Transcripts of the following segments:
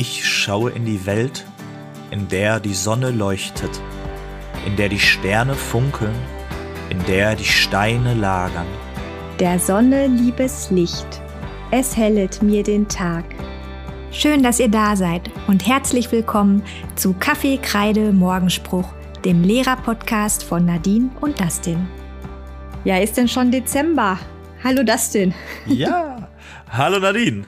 Ich schaue in die Welt, in der die Sonne leuchtet, in der die Sterne funkeln, in der die Steine lagern. Der Sonne liebes Licht, es hellet mir den Tag. Schön, dass ihr da seid und herzlich willkommen zu Kaffee, Kreide, Morgenspruch, dem Lehrer-Podcast von Nadine und Dustin. Ja, ist denn schon Dezember? Hallo Dustin. Ja, hallo Nadine.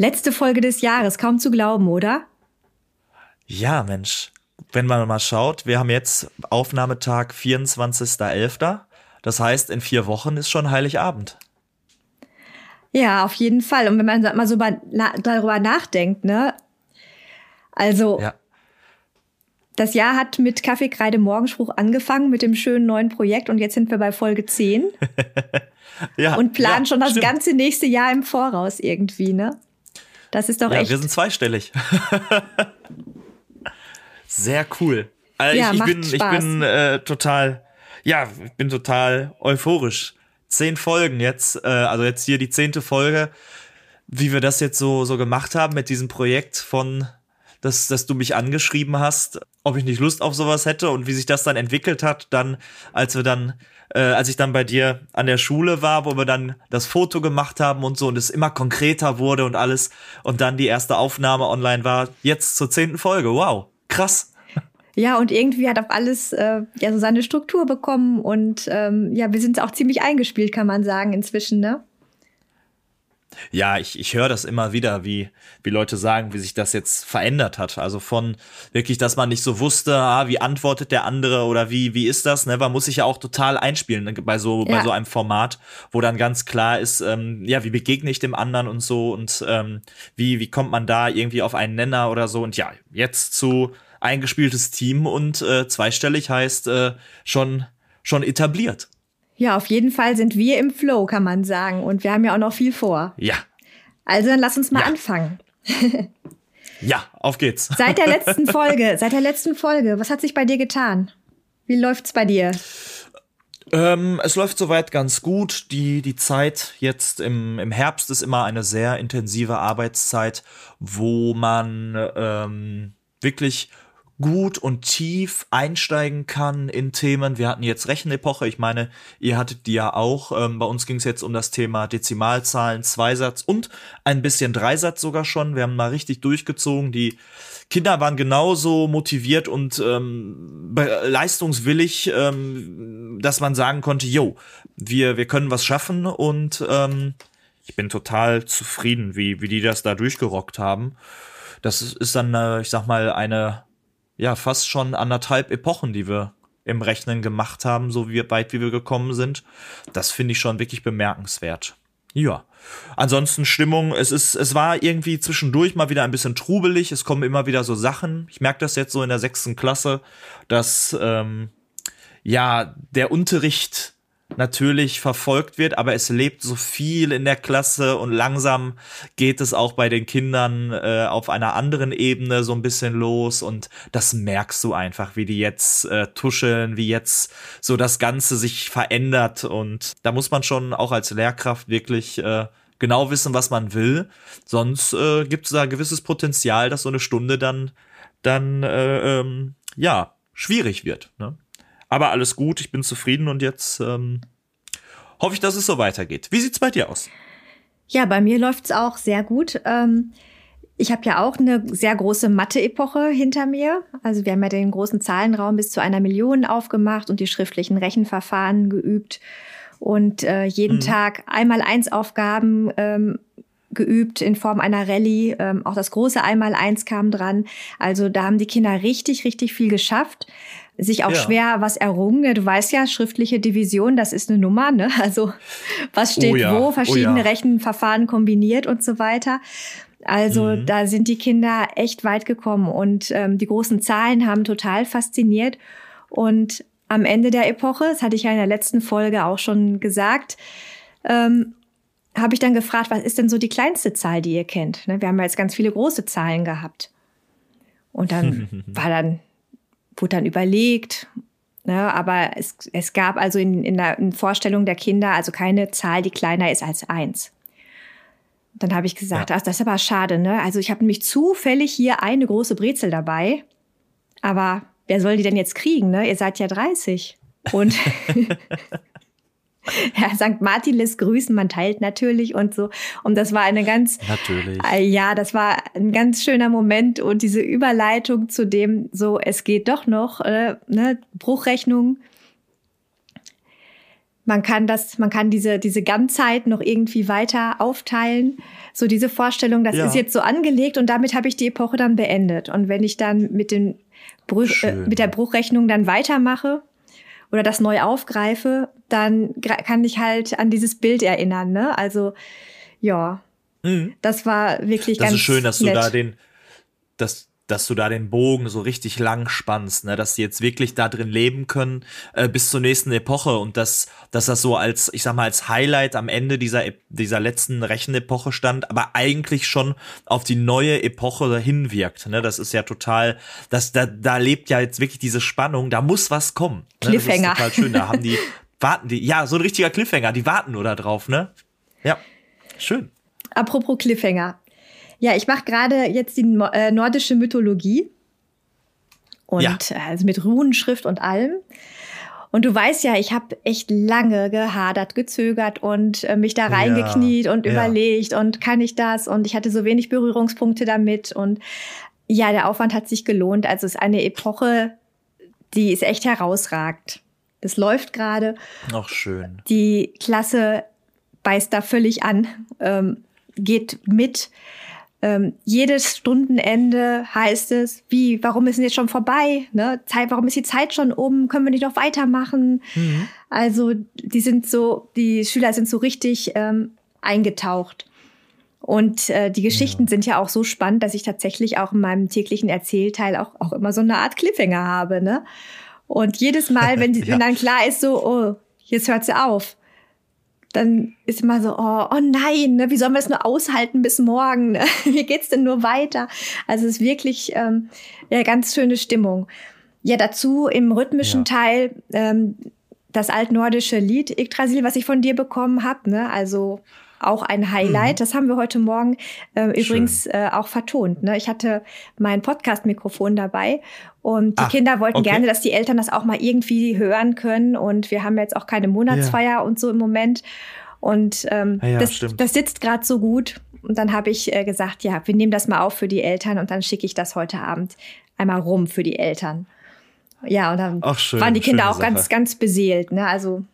Letzte Folge des Jahres, kaum zu glauben, oder? Ja, Mensch. Wenn man mal schaut, wir haben jetzt Aufnahmetag 24.11. Das heißt, in vier Wochen ist schon Heiligabend. Ja, auf jeden Fall. Und wenn man mal so darüber nachdenkt, ne? Also, ja. das Jahr hat mit Kaffeekreide Morgenspruch angefangen, mit dem schönen neuen Projekt. Und jetzt sind wir bei Folge 10. ja, und planen ja, schon das stimmt. ganze nächste Jahr im Voraus irgendwie, ne? Das ist doch ja, echt. Wir sind zweistellig. Sehr cool. Also ja, ich, ich bin, Spaß. ich bin äh, total, ja, ich bin total euphorisch. Zehn Folgen jetzt, äh, also jetzt hier die zehnte Folge, wie wir das jetzt so, so gemacht haben mit diesem Projekt von, dass, dass du mich angeschrieben hast, ob ich nicht Lust auf sowas hätte und wie sich das dann entwickelt hat, dann, als wir dann äh, als ich dann bei dir an der Schule war, wo wir dann das Foto gemacht haben und so und es immer konkreter wurde und alles und dann die erste Aufnahme online war, jetzt zur zehnten Folge. Wow, krass. Ja, und irgendwie hat auch alles äh, ja so seine Struktur bekommen und ähm, ja, wir sind auch ziemlich eingespielt, kann man sagen, inzwischen, ne? Ja, ich, ich höre das immer wieder, wie, wie Leute sagen, wie sich das jetzt verändert hat. Also von wirklich, dass man nicht so wusste, ah, wie antwortet der andere oder wie, wie ist das? Ne? Man muss sich ja auch total einspielen ne? bei so, ja. bei so einem Format, wo dann ganz klar ist, ähm, ja, wie begegne ich dem anderen und so und ähm, wie, wie kommt man da irgendwie auf einen Nenner oder so. Und ja, jetzt zu eingespieltes Team und äh, zweistellig heißt äh, schon, schon etabliert. Ja, auf jeden Fall sind wir im Flow, kann man sagen. Und wir haben ja auch noch viel vor. Ja. Also dann lass uns mal ja. anfangen. ja, auf geht's. Seit der letzten Folge, seit der letzten Folge, was hat sich bei dir getan? Wie läuft's bei dir? Ähm, es läuft soweit ganz gut. Die, die Zeit jetzt im, im Herbst ist immer eine sehr intensive Arbeitszeit, wo man ähm, wirklich gut und tief einsteigen kann in Themen. Wir hatten jetzt Rechenepoche, ich meine, ihr hattet die ja auch. Ähm, bei uns ging es jetzt um das Thema Dezimalzahlen, Zweisatz und ein bisschen Dreisatz sogar schon. Wir haben mal richtig durchgezogen. Die Kinder waren genauso motiviert und ähm, leistungswillig, ähm, dass man sagen konnte, yo, wir, wir können was schaffen und ähm, ich bin total zufrieden, wie, wie die das da durchgerockt haben. Das ist dann, äh, ich sag mal, eine ja fast schon anderthalb Epochen, die wir im Rechnen gemacht haben, so wie weit wie wir gekommen sind. Das finde ich schon wirklich bemerkenswert. Ja. Ansonsten Stimmung, es ist, es war irgendwie zwischendurch mal wieder ein bisschen trubelig. Es kommen immer wieder so Sachen. Ich merke das jetzt so in der sechsten Klasse, dass ähm, ja der Unterricht natürlich verfolgt wird, aber es lebt so viel in der Klasse und langsam geht es auch bei den Kindern äh, auf einer anderen Ebene so ein bisschen los und das merkst du einfach, wie die jetzt äh, tuscheln, wie jetzt so das Ganze sich verändert und da muss man schon auch als Lehrkraft wirklich äh, genau wissen, was man will, sonst äh, gibt es da gewisses Potenzial, dass so eine Stunde dann dann äh, ähm, ja schwierig wird. Ne? Aber alles gut, ich bin zufrieden und jetzt ähm, hoffe ich, dass es so weitergeht. Wie sieht's bei dir aus? Ja, bei mir läuft's auch sehr gut. Ähm ich habe ja auch eine sehr große Mathe-Epoche hinter mir. Also wir haben ja den großen Zahlenraum bis zu einer Million aufgemacht und die schriftlichen Rechenverfahren geübt und äh, jeden mhm. Tag einmal eins Aufgaben ähm, geübt in Form einer Rallye. Ähm, auch das große Einmal-Eins kam dran. Also da haben die Kinder richtig, richtig viel geschafft. Sich auch ja. schwer was errungen. Du weißt ja, schriftliche Division, das ist eine Nummer. Ne? Also was steht oh ja. wo, verschiedene oh ja. Rechenverfahren kombiniert und so weiter. Also mhm. da sind die Kinder echt weit gekommen und ähm, die großen Zahlen haben total fasziniert. Und am Ende der Epoche, das hatte ich ja in der letzten Folge auch schon gesagt, ähm, habe ich dann gefragt, was ist denn so die kleinste Zahl, die ihr kennt? Ne, wir haben ja jetzt ganz viele große Zahlen gehabt. Und dann war dann, wurde dann überlegt, ne, aber es, es gab also in, in der in Vorstellung der Kinder also keine Zahl, die kleiner ist als eins. Dann habe ich gesagt, ja. ach, das ist aber schade, ne? Also ich habe nämlich zufällig hier eine große Brezel dabei, aber wer soll die denn jetzt kriegen, ne? Ihr seid ja 30. Und ja, St. Martin lässt grüßen, man teilt natürlich und so. Und das war eine ganz, natürlich. Äh, ja, das war ein ganz schöner Moment und diese Überleitung zu dem, so, es geht doch noch, äh, ne, Bruchrechnung. Man kann das, man kann diese, diese Ganzzeit noch irgendwie weiter aufteilen. So diese Vorstellung, das ja. ist jetzt so angelegt und damit habe ich die Epoche dann beendet. Und wenn ich dann mit den Bruch, äh, mit der Bruchrechnung dann weitermache, oder das neu aufgreife, dann kann ich halt an dieses Bild erinnern. Ne? Also ja, mhm. das war wirklich das ganz. Das ist schön, dass nett. du da den, dass dass du da den Bogen so richtig lang spannst, ne, dass sie jetzt wirklich da drin leben können äh, bis zur nächsten Epoche und dass, dass das so als, ich sag mal, als Highlight am Ende dieser, dieser letzten Rechenepoche stand, aber eigentlich schon auf die neue Epoche hinwirkt. Ne, das ist ja total, das, da, da lebt ja jetzt wirklich diese Spannung, da muss was kommen. Ne, Cliffhanger. Das ist total schön, da haben die, warten die, ja, so ein richtiger Cliffhanger, die warten nur da drauf, ne? Ja, schön. Apropos Cliffhanger. Ja, ich mache gerade jetzt die äh, nordische Mythologie. Und ja. also mit Runenschrift und allem. Und du weißt ja, ich habe echt lange gehadert, gezögert und äh, mich da reingekniet ja, und ja. überlegt und kann ich das? Und ich hatte so wenig Berührungspunkte damit. Und ja, der Aufwand hat sich gelohnt. Also es ist eine Epoche, die ist echt herausragend. Das läuft gerade. Auch schön. Die Klasse beißt da völlig an, ähm, geht mit. Ähm, jedes Stundenende heißt es, wie, warum ist denn jetzt schon vorbei? Ne? Zeit, warum ist die Zeit schon um? Können wir nicht noch weitermachen? Mhm. Also, die sind so, die Schüler sind so richtig ähm, eingetaucht. Und äh, die Geschichten ja. sind ja auch so spannend, dass ich tatsächlich auch in meinem täglichen Erzählteil auch, auch immer so eine Art Cliffhanger habe. Ne? Und jedes Mal, wenn, ja. wenn dann klar ist, so, oh, jetzt hört sie auf, dann ist immer so, oh, oh nein, ne, wie sollen wir es nur aushalten bis morgen? Ne? Wie geht's denn nur weiter? Also es ist wirklich ähm, ja, ganz schöne Stimmung. Ja, dazu im rhythmischen ja. Teil ähm, das altnordische Lied Yggdrasil, was ich von dir bekommen habe. Ne? Also auch ein Highlight. Mhm. Das haben wir heute Morgen äh, übrigens äh, auch vertont. Ne? Ich hatte mein Podcast-Mikrofon dabei und die Ach, Kinder wollten okay. gerne, dass die Eltern das auch mal irgendwie hören können. Und wir haben jetzt auch keine Monatsfeier ja. und so im Moment. Und ähm, ja, das, das sitzt gerade so gut. Und dann habe ich äh, gesagt, ja, wir nehmen das mal auf für die Eltern und dann schicke ich das heute Abend einmal rum für die Eltern. Ja, und dann schön, waren die Kinder auch Sache. ganz, ganz beseelt. Ne? Also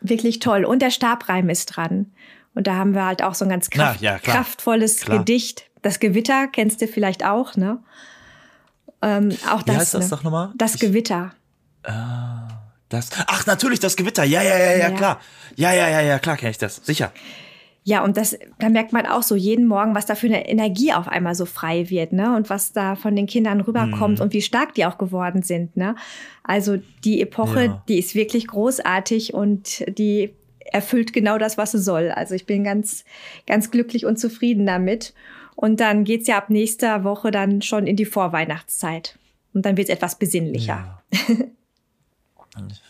wirklich toll. Und der Stabreim ist dran. Und da haben wir halt auch so ein ganz kraft, Na, ja, kraftvolles klar. Gedicht. Das Gewitter kennst du vielleicht auch, ne? Ähm, auch Wie das, heißt das ne? doch nochmal? Das ich, Gewitter. Äh, das. Ach, natürlich, das Gewitter. Ja, ja, ja, ja, ja. klar. Ja, ja, ja, ja, klar kenne ich das. Sicher. Ja, und das, da merkt man auch so jeden Morgen, was da für eine Energie auf einmal so frei wird, ne? Und was da von den Kindern rüberkommt mhm. und wie stark die auch geworden sind, ne? Also die Epoche, ja. die ist wirklich großartig und die erfüllt genau das, was sie soll. Also ich bin ganz, ganz glücklich und zufrieden damit. Und dann geht's ja ab nächster Woche dann schon in die Vorweihnachtszeit. Und dann wird's etwas besinnlicher. Ja.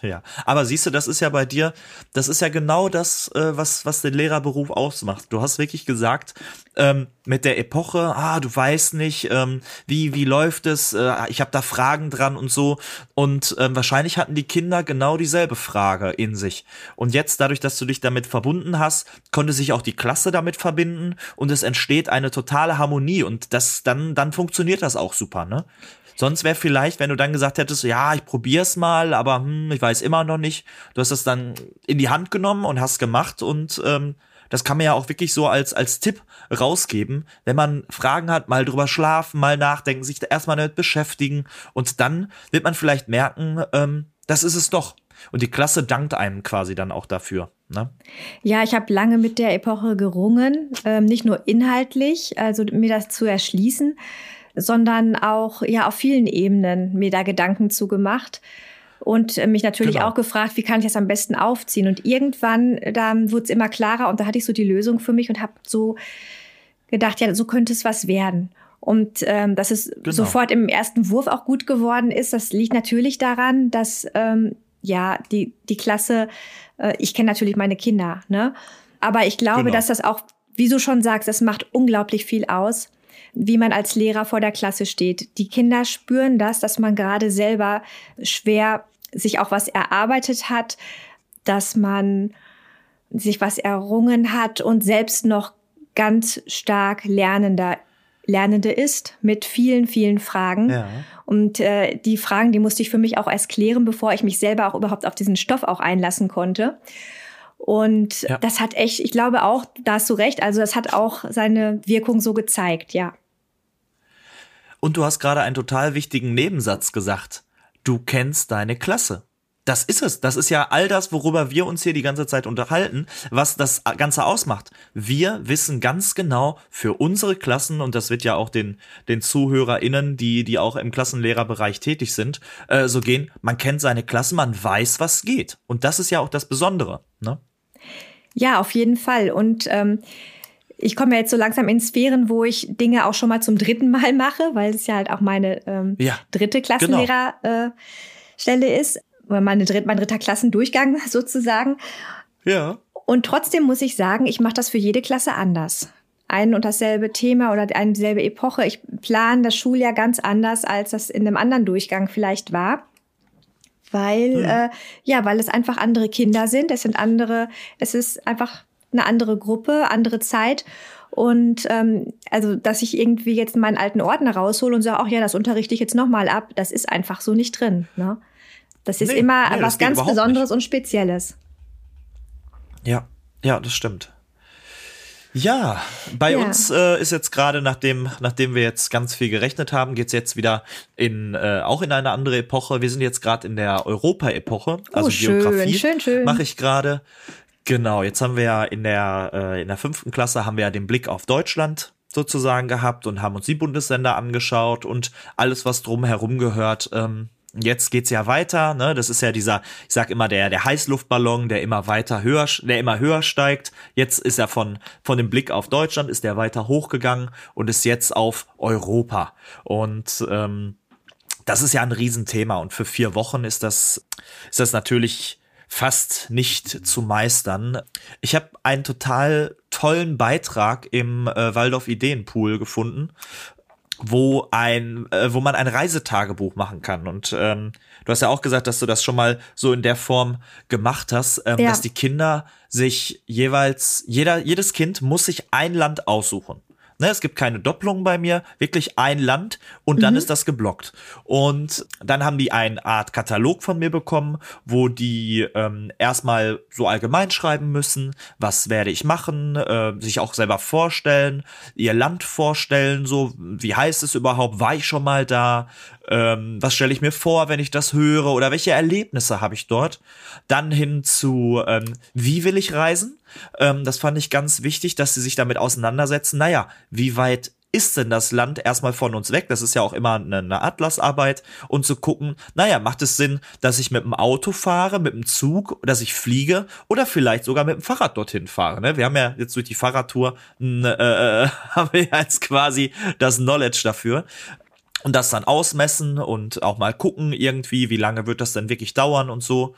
Ja, aber siehst du, das ist ja bei dir, das ist ja genau das, äh, was, was den Lehrerberuf ausmacht. Du hast wirklich gesagt, ähm, mit der Epoche, ah, du weißt nicht, ähm, wie, wie läuft es, äh, ich habe da Fragen dran und so. Und ähm, wahrscheinlich hatten die Kinder genau dieselbe Frage in sich. Und jetzt, dadurch, dass du dich damit verbunden hast, konnte sich auch die Klasse damit verbinden und es entsteht eine totale Harmonie und das, dann, dann funktioniert das auch super, ne? Sonst wäre vielleicht, wenn du dann gesagt hättest, ja, ich probier's mal, aber hm, ich weiß immer noch nicht. Du hast das dann in die Hand genommen und hast gemacht und ähm, das kann man ja auch wirklich so als, als Tipp rausgeben. Wenn man Fragen hat, mal drüber schlafen, mal nachdenken, sich erstmal damit beschäftigen und dann wird man vielleicht merken, ähm, das ist es doch. Und die Klasse dankt einem quasi dann auch dafür. Ne? Ja, ich habe lange mit der Epoche gerungen, ähm, nicht nur inhaltlich, also mir das zu erschließen, sondern auch ja auf vielen Ebenen mir da Gedanken zugemacht und äh, mich natürlich genau. auch gefragt, wie kann ich das am besten aufziehen? Und irgendwann dann wurde es immer klarer und da hatte ich so die Lösung für mich und habe so gedacht, ja, so könnte es was werden. Und ähm, dass es genau. sofort im ersten Wurf auch gut geworden ist, das liegt natürlich daran, dass ähm, ja die die Klasse, äh, ich kenne natürlich meine Kinder, ne, aber ich glaube, genau. dass das auch wie du schon sagst, es macht unglaublich viel aus, wie man als Lehrer vor der Klasse steht. Die Kinder spüren das, dass man gerade selber schwer sich auch was erarbeitet hat, dass man sich was errungen hat und selbst noch ganz stark Lernender Lernende ist mit vielen, vielen Fragen. Ja. Und äh, die Fragen, die musste ich für mich auch erst klären, bevor ich mich selber auch überhaupt auf diesen Stoff auch einlassen konnte. Und ja. das hat echt, ich glaube auch, da hast du recht, also das hat auch seine Wirkung so gezeigt, ja. Und du hast gerade einen total wichtigen Nebensatz gesagt. Du kennst deine Klasse. Das ist es. Das ist ja all das, worüber wir uns hier die ganze Zeit unterhalten, was das Ganze ausmacht. Wir wissen ganz genau für unsere Klassen, und das wird ja auch den, den ZuhörerInnen, die, die auch im Klassenlehrerbereich tätig sind, äh, so gehen, man kennt seine Klasse, man weiß, was geht. Und das ist ja auch das Besondere. Ne? Ja, auf jeden Fall. Und ähm, ich komme ja jetzt so langsam in Sphären, wo ich Dinge auch schon mal zum dritten Mal mache, weil es ja halt auch meine ähm, ja, dritte Klassenlehrerstelle genau. äh, ist, meine dritt, mein dritter Klassendurchgang sozusagen. Ja. Und trotzdem muss ich sagen, ich mache das für jede Klasse anders. Ein und dasselbe Thema oder eine dieselbe Epoche. Ich plane das Schuljahr ganz anders, als das in einem anderen Durchgang vielleicht war weil mhm. äh, ja, weil es einfach andere Kinder sind. Es sind andere, es ist einfach eine andere Gruppe, andere Zeit. Und ähm, also, dass ich irgendwie jetzt meinen alten Ordner raushole und sage, ach ja, das unterrichte ich jetzt nochmal ab, das ist einfach so nicht drin. Ne? Das ist nee, immer nee, was ganz Besonderes nicht. und Spezielles. Ja, ja, das stimmt. Ja, bei ja. uns äh, ist jetzt gerade, nachdem, nachdem wir jetzt ganz viel gerechnet haben, geht's jetzt wieder in äh, auch in eine andere Epoche. Wir sind jetzt gerade in der Europa-Epoche, also oh, schön, Geografie schön, schön. mache ich gerade. Genau, jetzt haben wir ja in der äh, in der fünften Klasse haben wir ja den Blick auf Deutschland sozusagen gehabt und haben uns die Bundesländer angeschaut und alles, was drum herum gehört. Ähm, Jetzt geht's ja weiter, ne? Das ist ja dieser, ich sag immer der der Heißluftballon, der immer weiter höher, der immer höher steigt. Jetzt ist er von von dem Blick auf Deutschland ist der weiter hochgegangen und ist jetzt auf Europa. Und ähm, das ist ja ein Riesenthema und für vier Wochen ist das ist das natürlich fast nicht zu meistern. Ich habe einen total tollen Beitrag im äh, Waldorf Ideenpool gefunden wo ein, äh, wo man ein Reisetagebuch machen kann. Und ähm, du hast ja auch gesagt, dass du das schon mal so in der Form gemacht hast, ähm, ja. dass die Kinder sich jeweils, jeder, jedes Kind muss sich ein Land aussuchen. Ne, es gibt keine Doppelung bei mir, wirklich ein Land und dann mhm. ist das geblockt. Und dann haben die eine Art Katalog von mir bekommen, wo die ähm, erstmal so allgemein schreiben müssen, was werde ich machen, äh, sich auch selber vorstellen, ihr Land vorstellen, so wie heißt es überhaupt, war ich schon mal da, ähm, was stelle ich mir vor, wenn ich das höre oder welche Erlebnisse habe ich dort. Dann hin zu, ähm, wie will ich reisen? Ähm, das fand ich ganz wichtig, dass sie sich damit auseinandersetzen. Naja, wie weit ist denn das Land erstmal von uns weg? Das ist ja auch immer eine, eine Atlasarbeit und zu gucken, naja, macht es Sinn, dass ich mit dem Auto fahre, mit dem Zug, dass ich fliege oder vielleicht sogar mit dem Fahrrad dorthin fahre. Ne? Wir haben ja jetzt durch die Fahrradtour äh, haben wir jetzt quasi das Knowledge dafür und das dann ausmessen und auch mal gucken irgendwie, wie lange wird das denn wirklich dauern und so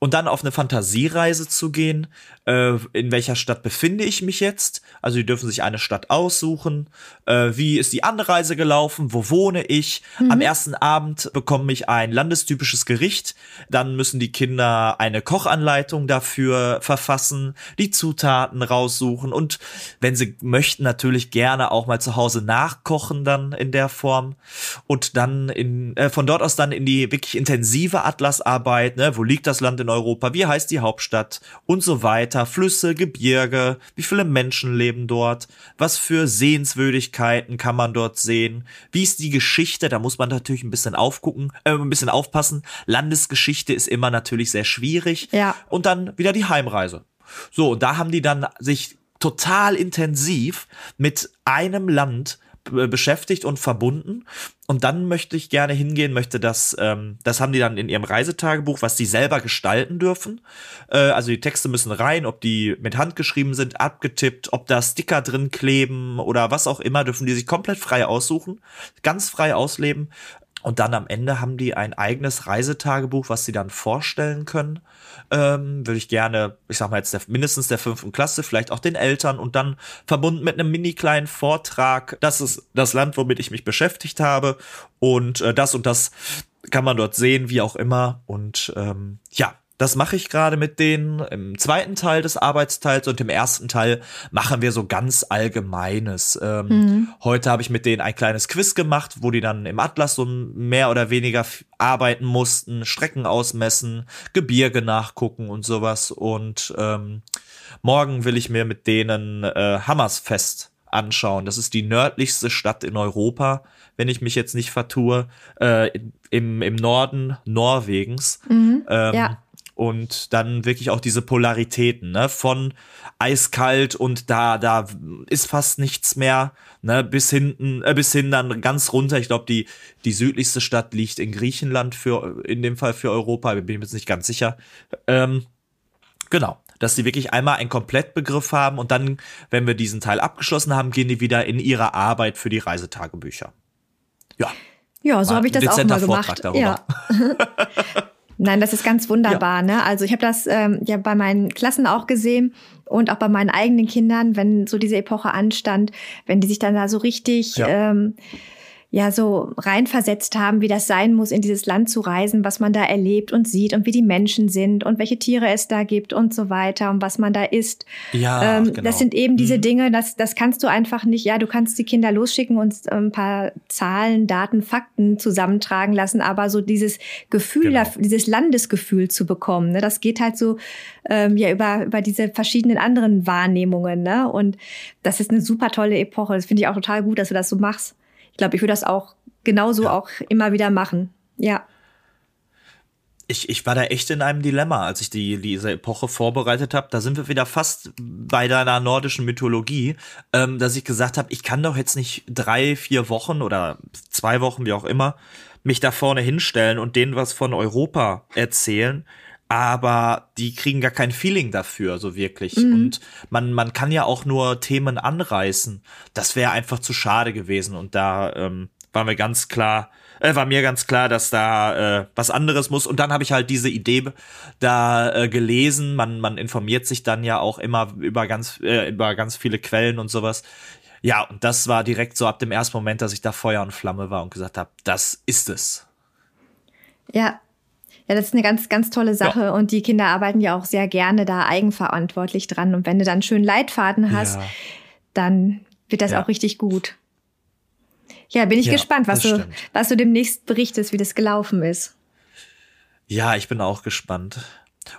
und dann auf eine Fantasiereise zu gehen. Äh, in welcher Stadt befinde ich mich jetzt? Also die dürfen sich eine Stadt aussuchen. Äh, wie ist die Anreise gelaufen? Wo wohne ich? Mhm. Am ersten Abend bekomme ich ein landestypisches Gericht. Dann müssen die Kinder eine Kochanleitung dafür verfassen, die Zutaten raussuchen und wenn sie möchten natürlich gerne auch mal zu Hause nachkochen dann in der Form und dann in äh, von dort aus dann in die wirklich intensive Atlasarbeit. Ne? Wo liegt das Land in in Europa, wie heißt die Hauptstadt und so weiter, Flüsse, Gebirge, wie viele Menschen leben dort, was für Sehenswürdigkeiten kann man dort sehen, wie ist die Geschichte, da muss man natürlich ein bisschen aufgucken, äh, ein bisschen aufpassen. Landesgeschichte ist immer natürlich sehr schwierig. Ja. Und dann wieder die Heimreise. So, und da haben die dann sich total intensiv mit einem Land beschäftigt und verbunden. Und dann möchte ich gerne hingehen, möchte das, ähm, das haben die dann in ihrem Reisetagebuch, was sie selber gestalten dürfen. Äh, also die Texte müssen rein, ob die mit Hand geschrieben sind, abgetippt, ob da Sticker drin kleben oder was auch immer, dürfen die sich komplett frei aussuchen, ganz frei ausleben. Und dann am Ende haben die ein eigenes Reisetagebuch, was sie dann vorstellen können. Ähm, würde ich gerne, ich sag mal jetzt der, mindestens der fünften Klasse, vielleicht auch den Eltern und dann verbunden mit einem mini kleinen Vortrag. Das ist das Land, womit ich mich beschäftigt habe und äh, das und das kann man dort sehen, wie auch immer. Und ähm, ja, das mache ich gerade mit denen im zweiten Teil des Arbeitsteils und im ersten Teil machen wir so ganz Allgemeines. Ähm, mhm. Heute habe ich mit denen ein kleines Quiz gemacht, wo die dann im Atlas so mehr oder weniger arbeiten mussten, Strecken ausmessen, Gebirge nachgucken und sowas. Und ähm, morgen will ich mir mit denen äh, Hammersfest anschauen. Das ist die nördlichste Stadt in Europa, wenn ich mich jetzt nicht vertue, äh, im, im Norden Norwegens. Mhm, ähm, ja und dann wirklich auch diese Polaritäten, ne, von eiskalt und da da ist fast nichts mehr, ne, bis hinten äh, bis hin dann ganz runter. Ich glaube, die die südlichste Stadt liegt in Griechenland für in dem Fall für Europa, bin ich mir jetzt nicht ganz sicher. Ähm, genau, dass sie wirklich einmal einen Komplettbegriff haben und dann, wenn wir diesen Teil abgeschlossen haben, gehen die wieder in ihre Arbeit für die Reisetagebücher. Ja. Ja, so habe ich das auch mal gemacht. Ja. Nein, das ist ganz wunderbar. Ja. Ne? Also ich habe das ähm, ja bei meinen Klassen auch gesehen und auch bei meinen eigenen Kindern, wenn so diese Epoche anstand, wenn die sich dann da so richtig ja. ähm, ja so reinversetzt haben, wie das sein muss, in dieses Land zu reisen, was man da erlebt und sieht und wie die Menschen sind und welche Tiere es da gibt und so weiter und was man da isst. Ja, ähm, genau. Das sind eben diese mhm. Dinge, das, das kannst du einfach nicht, ja, du kannst die Kinder losschicken und ein paar Zahlen, Daten, Fakten zusammentragen lassen, aber so dieses Gefühl, genau. dieses Landesgefühl zu bekommen, ne, das geht halt so ähm, ja über, über diese verschiedenen anderen Wahrnehmungen. Ne? Und das ist eine super tolle Epoche. Das finde ich auch total gut, dass du das so machst glaube, ich würde das auch genauso ja. auch immer wieder machen. Ja. Ich, ich war da echt in einem Dilemma, als ich die, diese Epoche vorbereitet habe. Da sind wir wieder fast bei deiner nordischen Mythologie, ähm, dass ich gesagt habe, ich kann doch jetzt nicht drei, vier Wochen oder zwei Wochen, wie auch immer, mich da vorne hinstellen und denen was von Europa erzählen aber die kriegen gar kein Feeling dafür, so wirklich. Mhm. Und man, man kann ja auch nur Themen anreißen. Das wäre einfach zu schade gewesen. Und da ähm, war mir ganz klar, äh, war mir ganz klar, dass da äh, was anderes muss. Und dann habe ich halt diese Idee da äh, gelesen. Man, man informiert sich dann ja auch immer über ganz, äh, über ganz viele Quellen und sowas. Ja, und das war direkt so ab dem ersten Moment, dass ich da Feuer und Flamme war und gesagt habe, das ist es. Ja, ja, das ist eine ganz, ganz tolle Sache ja. und die Kinder arbeiten ja auch sehr gerne da eigenverantwortlich dran. Und wenn du dann schön Leitfaden hast, ja. dann wird das auch richtig gut. Ja, bin ich gespannt, was du, was du demnächst berichtest, wie das gelaufen ist. Ja, ich bin auch gespannt.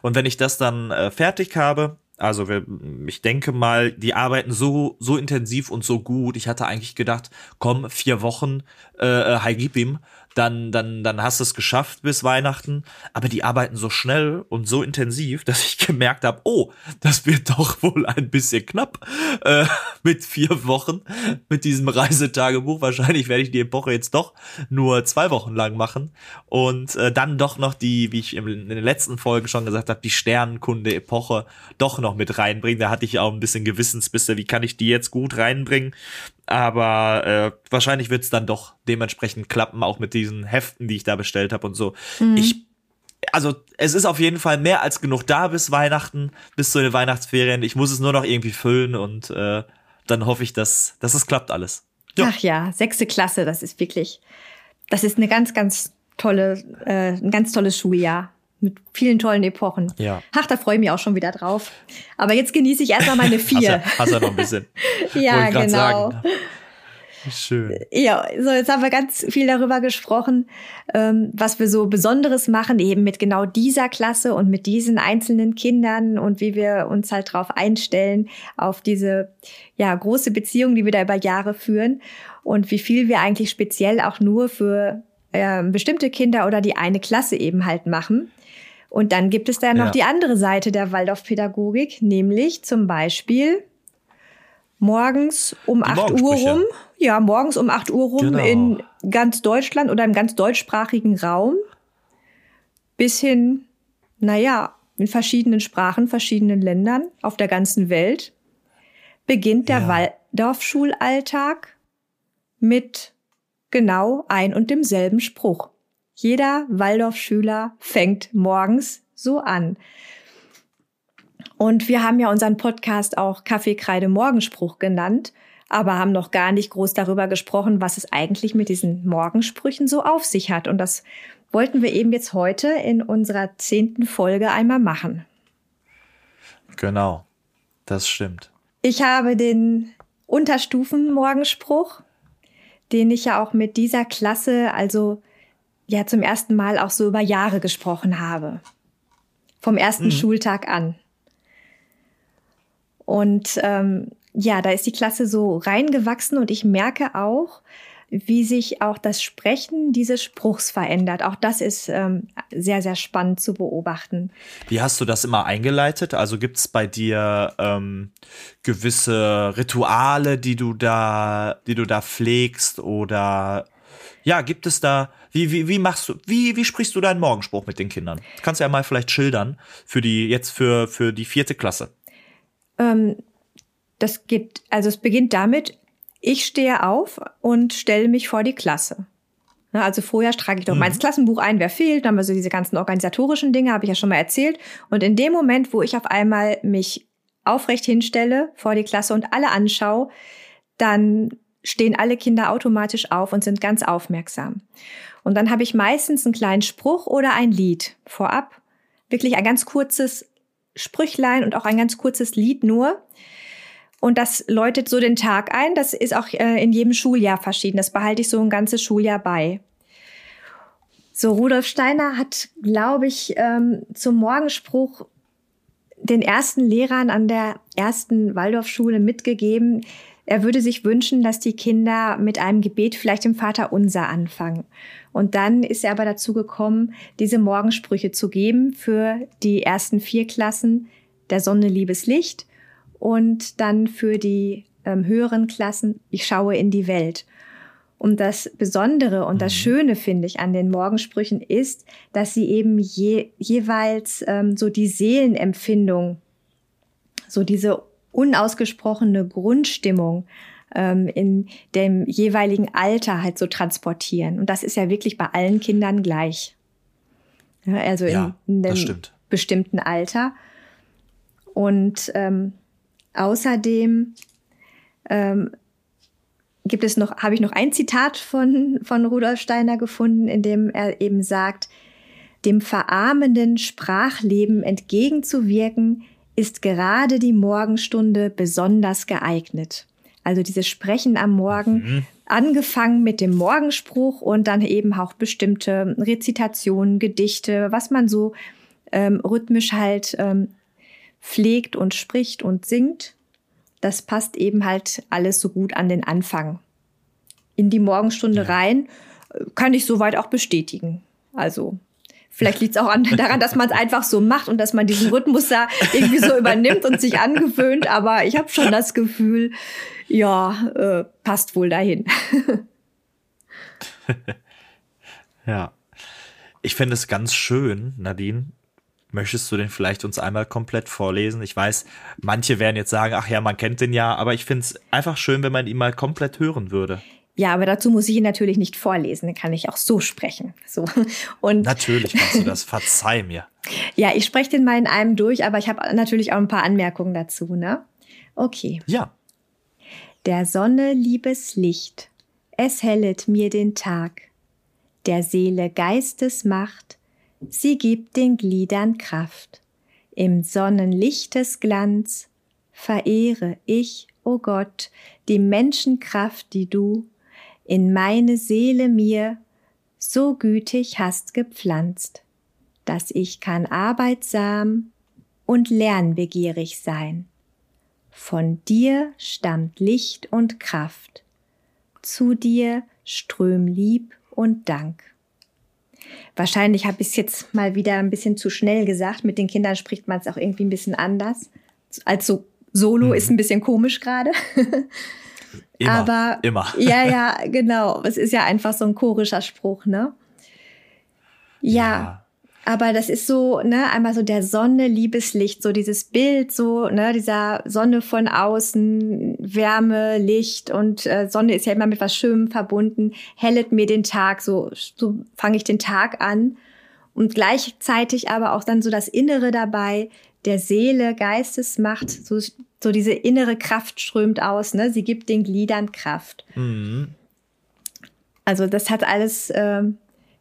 Und wenn ich das dann äh, fertig habe, also wir, ich denke mal, die arbeiten so so intensiv und so gut. Ich hatte eigentlich gedacht, komm, vier Wochen, äh, äh Hi gib ihm dann, dann, dann hast du es geschafft bis Weihnachten. Aber die arbeiten so schnell und so intensiv, dass ich gemerkt habe, oh, das wird doch wohl ein bisschen knapp äh, mit vier Wochen mit diesem Reisetagebuch. Wahrscheinlich werde ich die Epoche jetzt doch nur zwei Wochen lang machen und äh, dann doch noch die, wie ich in den letzten Folgen schon gesagt habe, die Sternenkunde-Epoche doch noch mit reinbringen. Da hatte ich auch ein bisschen Gewissensbisse, wie kann ich die jetzt gut reinbringen aber äh, wahrscheinlich wird es dann doch dementsprechend klappen, auch mit diesen Heften, die ich da bestellt habe und so. Mhm. Ich also es ist auf jeden Fall mehr als genug da bis Weihnachten, bis zu den Weihnachtsferien. Ich muss es nur noch irgendwie füllen und äh, dann hoffe ich, dass, dass es klappt alles. Ja. Ach ja, sechste Klasse, das ist wirklich, das ist eine ganz, ganz tolle, äh, ein ganz tolles Schuljahr mit vielen tollen Epochen. Ja. Ach, da freue ich mich auch schon wieder drauf. Aber jetzt genieße ich erstmal meine vier. hast, du noch ein bisschen? ja, genau. Sagen. Schön. Ja, so jetzt haben wir ganz viel darüber gesprochen, ähm, was wir so Besonderes machen, eben mit genau dieser Klasse und mit diesen einzelnen Kindern und wie wir uns halt drauf einstellen, auf diese ja große Beziehung, die wir da über Jahre führen und wie viel wir eigentlich speziell auch nur für äh, bestimmte Kinder oder die eine Klasse eben halt machen. Und dann gibt es da noch ja. die andere Seite der Waldorfpädagogik, nämlich zum Beispiel morgens um die 8 Uhr rum. Ja, morgens um 8 Uhr rum genau. in ganz Deutschland oder im ganz deutschsprachigen Raum. Bis hin, naja, in verschiedenen Sprachen, verschiedenen Ländern auf der ganzen Welt beginnt der ja. Waldorfschulalltag mit genau ein und demselben Spruch. Jeder Waldorfschüler fängt morgens so an. Und wir haben ja unseren Podcast auch Kaffeekreide Morgenspruch genannt, aber haben noch gar nicht groß darüber gesprochen, was es eigentlich mit diesen Morgensprüchen so auf sich hat. Und das wollten wir eben jetzt heute in unserer zehnten Folge einmal machen. Genau, das stimmt. Ich habe den Unterstufen-Morgenspruch, den ich ja auch mit dieser Klasse, also ja zum ersten Mal auch so über Jahre gesprochen habe. Vom ersten mhm. Schultag an. Und ähm, ja, da ist die Klasse so reingewachsen und ich merke auch, wie sich auch das Sprechen dieses Spruchs verändert. Auch das ist ähm, sehr, sehr spannend zu beobachten. Wie hast du das immer eingeleitet? Also gibt es bei dir ähm, gewisse Rituale, die du da, die du da pflegst? Oder ja, gibt es da, wie, wie, wie machst du, wie, wie sprichst du deinen Morgenspruch mit den Kindern? kannst du ja mal vielleicht schildern für die, jetzt für, für die vierte Klasse. Ähm, das geht, also es beginnt damit, ich stehe auf und stelle mich vor die Klasse. Also vorher trage ich doch mhm. mein Klassenbuch ein, wer fehlt, dann haben wir so diese ganzen organisatorischen Dinge, habe ich ja schon mal erzählt. Und in dem Moment, wo ich auf einmal mich aufrecht hinstelle vor die Klasse und alle anschaue, dann stehen alle Kinder automatisch auf und sind ganz aufmerksam. Und dann habe ich meistens einen kleinen Spruch oder ein Lied vorab. Wirklich ein ganz kurzes Sprüchlein und auch ein ganz kurzes Lied nur. Und das läutet so den Tag ein. Das ist auch äh, in jedem Schuljahr verschieden. Das behalte ich so ein ganzes Schuljahr bei. So, Rudolf Steiner hat, glaube ich, ähm, zum Morgenspruch den ersten Lehrern an der ersten Waldorfschule mitgegeben, er würde sich wünschen, dass die Kinder mit einem Gebet vielleicht im Vater Unser anfangen. Und dann ist er aber dazu gekommen, diese Morgensprüche zu geben für die ersten vier Klassen der Sonne liebes Licht und dann für die ähm, höheren Klassen Ich schaue in die Welt. Und das Besondere und das mhm. Schöne, finde ich, an den Morgensprüchen ist, dass sie eben je, jeweils ähm, so die Seelenempfindung, so diese unausgesprochene Grundstimmung ähm, in dem jeweiligen Alter halt so transportieren. Und das ist ja wirklich bei allen Kindern gleich. Ja, also ja, in, in einem bestimmten Alter. Und ähm, außerdem ähm, gibt es noch, habe ich noch ein Zitat von, von Rudolf Steiner gefunden, in dem er eben sagt, dem verarmenden Sprachleben entgegenzuwirken, ist gerade die Morgenstunde besonders geeignet. Also dieses Sprechen am Morgen, mhm. angefangen mit dem Morgenspruch und dann eben auch bestimmte Rezitationen, Gedichte, was man so ähm, rhythmisch halt ähm, pflegt und spricht und singt. Das passt eben halt alles so gut an den Anfang. In die Morgenstunde ja. rein äh, kann ich soweit auch bestätigen. Also Vielleicht liegt es auch an, daran, dass man es einfach so macht und dass man diesen Rhythmus da irgendwie so übernimmt und sich angewöhnt. Aber ich habe schon das Gefühl, ja, äh, passt wohl dahin. ja. Ich finde es ganz schön, Nadine. Möchtest du den vielleicht uns einmal komplett vorlesen? Ich weiß, manche werden jetzt sagen, ach ja, man kennt den ja, aber ich finde es einfach schön, wenn man ihn mal komplett hören würde. Ja, aber dazu muss ich ihn natürlich nicht vorlesen, dann kann ich auch so sprechen. So. Und natürlich kannst du das, verzeih mir. Ja, ich spreche den mal in einem durch, aber ich habe natürlich auch ein paar Anmerkungen dazu, ne? Okay. Ja. Der Sonne liebes Licht, es hellet mir den Tag. Der Seele Geistesmacht, sie gibt den Gliedern Kraft. Im Sonnenlichtes Glanz verehre ich, o oh Gott, die Menschenkraft, die du in meine Seele mir so gütig hast gepflanzt, dass ich kann arbeitsam und lernbegierig sein. Von dir stammt Licht und Kraft, zu dir ström Lieb und Dank. Wahrscheinlich habe ich es jetzt mal wieder ein bisschen zu schnell gesagt. Mit den Kindern spricht man es auch irgendwie ein bisschen anders. Also Solo mhm. ist ein bisschen komisch gerade. Immer, Aber immer. ja, ja, genau. Es ist ja einfach so ein chorischer Spruch, ne? Ja. ja. aber das ist so, ne, einmal so der Sonne, Liebeslicht, so dieses Bild, so, ne, dieser Sonne von außen, Wärme, Licht und äh, Sonne ist ja immer mit was Schönem verbunden, hellet mir den Tag, so, so fange ich den Tag an. Und gleichzeitig aber auch dann so das Innere dabei, der Seele, Geistesmacht, so, so diese innere Kraft strömt aus, ne? Sie gibt den Gliedern Kraft. Mhm. Also das hat alles, äh,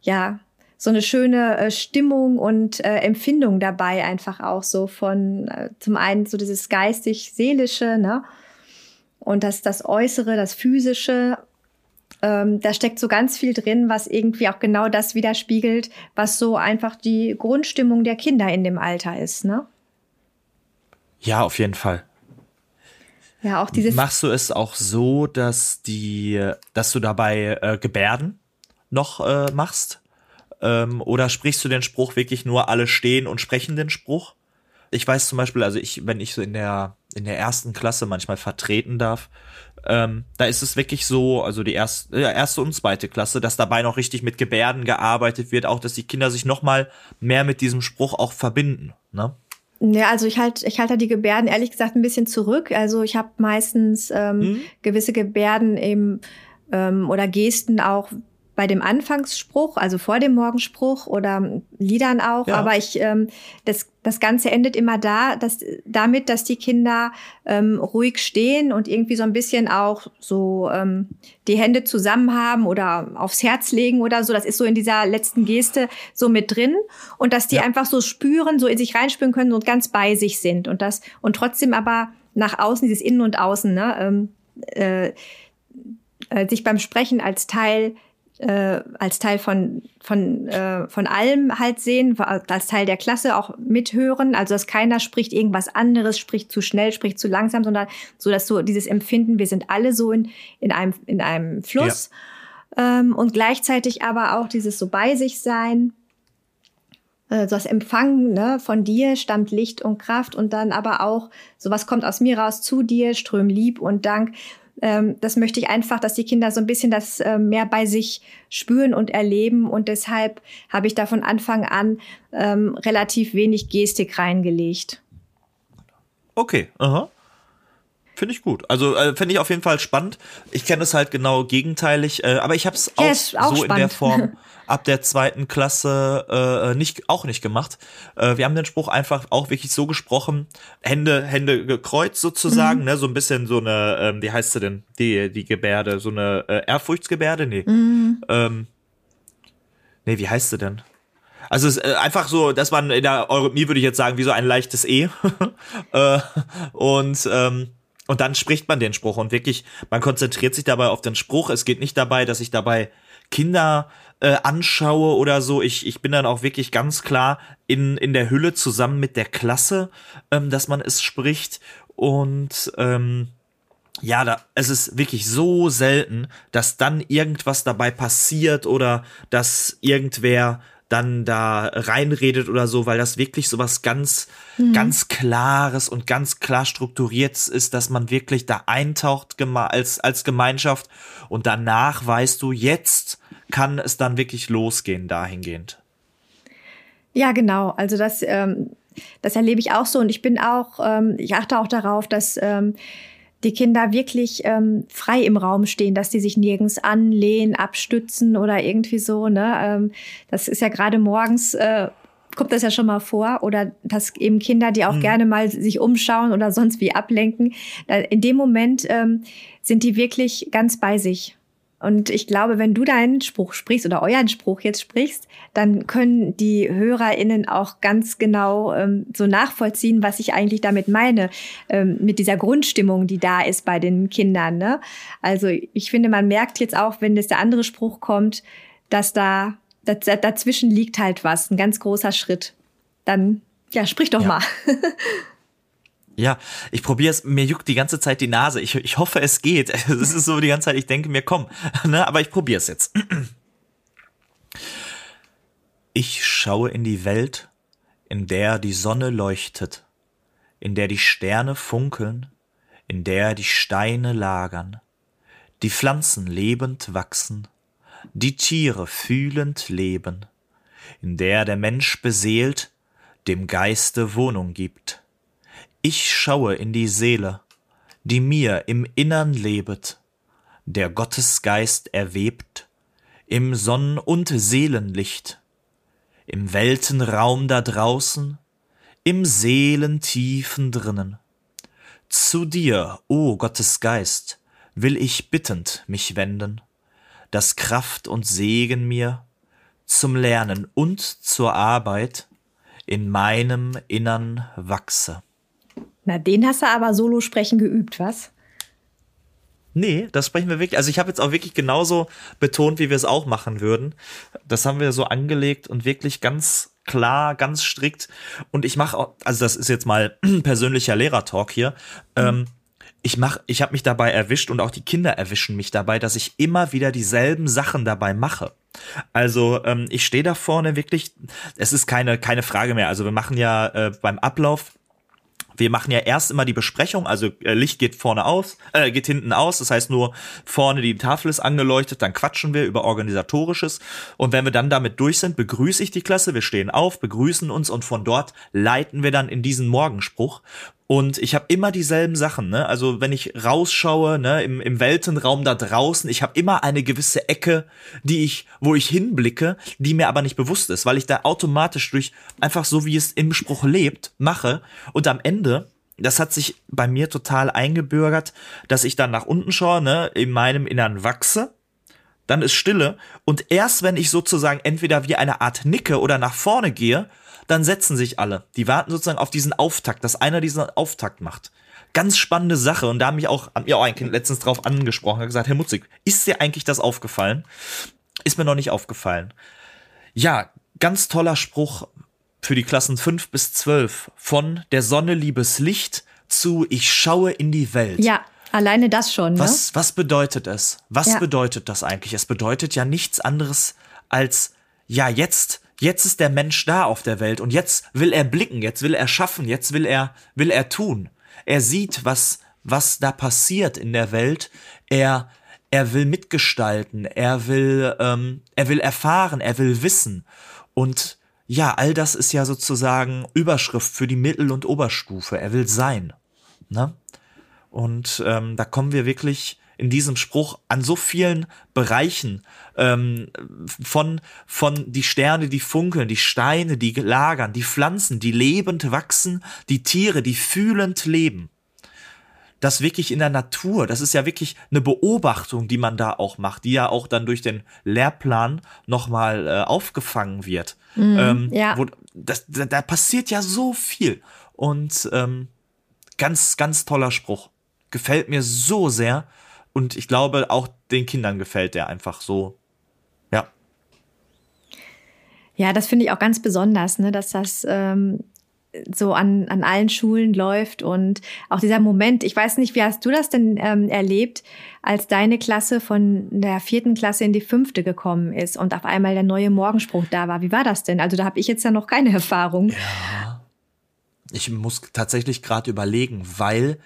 ja, so eine schöne äh, Stimmung und äh, Empfindung dabei einfach auch so von äh, zum einen so dieses geistig-seelische, ne? Und das, das Äußere, das Physische, ähm, da steckt so ganz viel drin, was irgendwie auch genau das widerspiegelt, was so einfach die Grundstimmung der Kinder in dem Alter ist, ne? Ja, auf jeden Fall. Ja, auch dieses. Machst du es auch so, dass die, dass du dabei äh, Gebärden noch äh, machst? Ähm, oder sprichst du den Spruch wirklich nur alle stehen und sprechen den Spruch? Ich weiß zum Beispiel, also ich, wenn ich so in der, in der ersten Klasse manchmal vertreten darf, ähm, da ist es wirklich so, also die erste, ja, erste und zweite Klasse, dass dabei noch richtig mit Gebärden gearbeitet wird, auch dass die Kinder sich noch mal mehr mit diesem Spruch auch verbinden. Ne? Ja, also ich halte ich halte die Gebärden ehrlich gesagt ein bisschen zurück. Also ich habe meistens ähm, mhm. gewisse Gebärden eben ähm, oder Gesten auch bei dem Anfangsspruch, also vor dem Morgenspruch oder Liedern auch. Ja. Aber ich, ähm, das, das Ganze endet immer da, dass, damit, dass die Kinder ähm, ruhig stehen und irgendwie so ein bisschen auch so ähm, die Hände zusammen haben oder aufs Herz legen oder so. Das ist so in dieser letzten Geste so mit drin. Und dass die ja. einfach so spüren, so in sich reinspüren können und ganz bei sich sind. Und das, und trotzdem aber nach außen, dieses Innen und Außen, ne, ähm, äh, äh, sich beim Sprechen als Teil äh, als Teil von von äh, von allem halt sehen, als Teil der Klasse auch mithören, also dass keiner spricht irgendwas anderes, spricht zu schnell, spricht zu langsam, sondern so dass so dieses Empfinden, wir sind alle so in in einem in einem Fluss. Ja. ähm, und gleichzeitig aber auch dieses so bei sich sein, äh, so das Empfangen ne, von dir stammt Licht und Kraft. Und dann aber auch so was kommt aus mir raus zu dir, ström Lieb und Dank ähm, das möchte ich einfach, dass die Kinder so ein bisschen das äh, mehr bei sich spüren und erleben. Und deshalb habe ich da von Anfang an ähm, relativ wenig Gestik reingelegt. Okay, aha. Finde ich gut. Also äh, finde ich auf jeden Fall spannend. Ich kenne es halt genau gegenteilig, äh, aber ich habe es auch, auch, so spannend. in der Form ab der zweiten Klasse äh, nicht auch nicht gemacht. Äh, wir haben den Spruch einfach auch wirklich so gesprochen, Hände Hände gekreuzt sozusagen, mhm. ne, so ein bisschen so eine, ähm, wie heißt sie denn, die die Gebärde, so eine äh, Ehrfurchtsgebärde, nee, mhm. ähm, nee, wie heißt sie denn? Also es ist äh, einfach so, dass man in der Eurythmie würde ich jetzt sagen, wie so ein leichtes E. äh, und ähm, und dann spricht man den Spruch und wirklich, man konzentriert sich dabei auf den Spruch. Es geht nicht dabei, dass ich dabei Kinder äh, anschaue oder so. Ich, ich bin dann auch wirklich ganz klar in, in der Hülle zusammen mit der Klasse, ähm, dass man es spricht. Und ähm, ja, da, es ist wirklich so selten, dass dann irgendwas dabei passiert oder dass irgendwer dann da reinredet oder so, weil das wirklich so was ganz, mhm. ganz Klares und ganz klar strukturiertes ist, dass man wirklich da eintaucht als, als Gemeinschaft und danach weißt du, jetzt kann es dann wirklich losgehen dahingehend. Ja, genau. Also das, ähm, das erlebe ich auch so und ich bin auch, ähm, ich achte auch darauf, dass ähm, die Kinder wirklich ähm, frei im Raum stehen, dass die sich nirgends anlehnen, abstützen oder irgendwie so. Ne? Ähm, das ist ja gerade morgens, äh, kommt das ja schon mal vor. Oder dass eben Kinder, die auch mhm. gerne mal sich umschauen oder sonst wie ablenken, in dem Moment ähm, sind die wirklich ganz bei sich. Und ich glaube, wenn du deinen Spruch sprichst oder euren Spruch jetzt sprichst, dann können die HörerInnen auch ganz genau ähm, so nachvollziehen, was ich eigentlich damit meine, ähm, mit dieser Grundstimmung, die da ist bei den Kindern. Ne? Also ich finde, man merkt jetzt auch, wenn jetzt der andere Spruch kommt, dass da dazwischen liegt halt was, ein ganz großer Schritt. Dann, ja, sprich doch ja. mal. Ja, ich probiere es, mir juckt die ganze Zeit die Nase. Ich, ich hoffe, es geht. Es ist so die ganze Zeit, ich denke mir, komm, ne, aber ich probiere es jetzt. Ich schaue in die Welt, in der die Sonne leuchtet, in der die Sterne funkeln, in der die Steine lagern, die Pflanzen lebend wachsen, die Tiere fühlend leben, in der der Mensch beseelt, dem Geiste Wohnung gibt. Ich schaue in die Seele, die mir im Innern lebet, der Gottesgeist erwebt, im Sonn- und Seelenlicht, im Weltenraum da draußen, im Seelentiefen drinnen. Zu dir, o Gottesgeist, will ich bittend mich wenden, dass Kraft und Segen mir zum Lernen und zur Arbeit in meinem Innern wachse. Na, den hast du aber solo sprechen geübt, was? Nee, das sprechen wir wirklich. Also ich habe jetzt auch wirklich genauso betont, wie wir es auch machen würden. Das haben wir so angelegt und wirklich ganz klar, ganz strikt. Und ich mache auch, also das ist jetzt mal persönlicher Lehrertalk hier. Mhm. Ähm, ich mach, ich habe mich dabei erwischt und auch die Kinder erwischen mich dabei, dass ich immer wieder dieselben Sachen dabei mache. Also ähm, ich stehe da vorne wirklich, es ist keine keine Frage mehr. Also wir machen ja äh, beim Ablauf wir machen ja erst immer die Besprechung, also äh, Licht geht vorne aus, äh, geht hinten aus, das heißt nur vorne die Tafel ist angeleuchtet, dann quatschen wir über organisatorisches und wenn wir dann damit durch sind, begrüße ich die Klasse, wir stehen auf, begrüßen uns und von dort leiten wir dann in diesen Morgenspruch und ich habe immer dieselben Sachen, ne? Also wenn ich rausschaue, ne, im, im Weltenraum da draußen, ich habe immer eine gewisse Ecke, die ich, wo ich hinblicke, die mir aber nicht bewusst ist, weil ich da automatisch durch einfach so wie es im Spruch lebt, mache. Und am Ende, das hat sich bei mir total eingebürgert, dass ich dann nach unten schaue, ne, in meinem Innern wachse. Dann ist Stille und erst wenn ich sozusagen entweder wie eine Art nicke oder nach vorne gehe, dann setzen sich alle. Die warten sozusagen auf diesen Auftakt, dass einer diesen Auftakt macht. Ganz spannende Sache. Und da hat mich auch, hat mir auch ein Kind letztens drauf angesprochen, hat gesagt, Herr Mutzig, ist dir eigentlich das aufgefallen? Ist mir noch nicht aufgefallen. Ja, ganz toller Spruch für die Klassen 5 bis 12. Von der Sonne liebes Licht zu Ich schaue in die Welt. Ja. Alleine das schon. Ne? Was, was bedeutet es? Was ja. bedeutet das eigentlich? Es bedeutet ja nichts anderes als, ja, jetzt Jetzt ist der Mensch da auf der Welt und jetzt will er blicken, jetzt will er schaffen, jetzt will er, will er tun. Er sieht, was, was da passiert in der Welt. Er, er will mitgestalten, er will, ähm, er will erfahren, er will wissen. Und ja, all das ist ja sozusagen Überschrift für die Mittel- und Oberstufe. Er will sein. Ne? Und ähm, da kommen wir wirklich in diesem Spruch an so vielen Bereichen ähm, von von die Sterne, die funkeln, die Steine, die lagern, die Pflanzen, die lebend wachsen, die Tiere, die fühlend leben. Das wirklich in der Natur, das ist ja wirklich eine Beobachtung, die man da auch macht, die ja auch dann durch den Lehrplan nochmal äh, aufgefangen wird. Mhm, ähm, ja. Wo, das, da, da passiert ja so viel. Und ähm, ganz, ganz toller Spruch. Gefällt mir so sehr. Und ich glaube, auch den Kindern gefällt der einfach so. Ja. Ja, das finde ich auch ganz besonders, ne, dass das ähm, so an, an allen Schulen läuft und auch dieser Moment, ich weiß nicht, wie hast du das denn ähm, erlebt, als deine Klasse von der vierten Klasse in die fünfte gekommen ist und auf einmal der neue Morgenspruch da war? Wie war das denn? Also da habe ich jetzt ja noch keine Erfahrung. Ja. Ich muss tatsächlich gerade überlegen, weil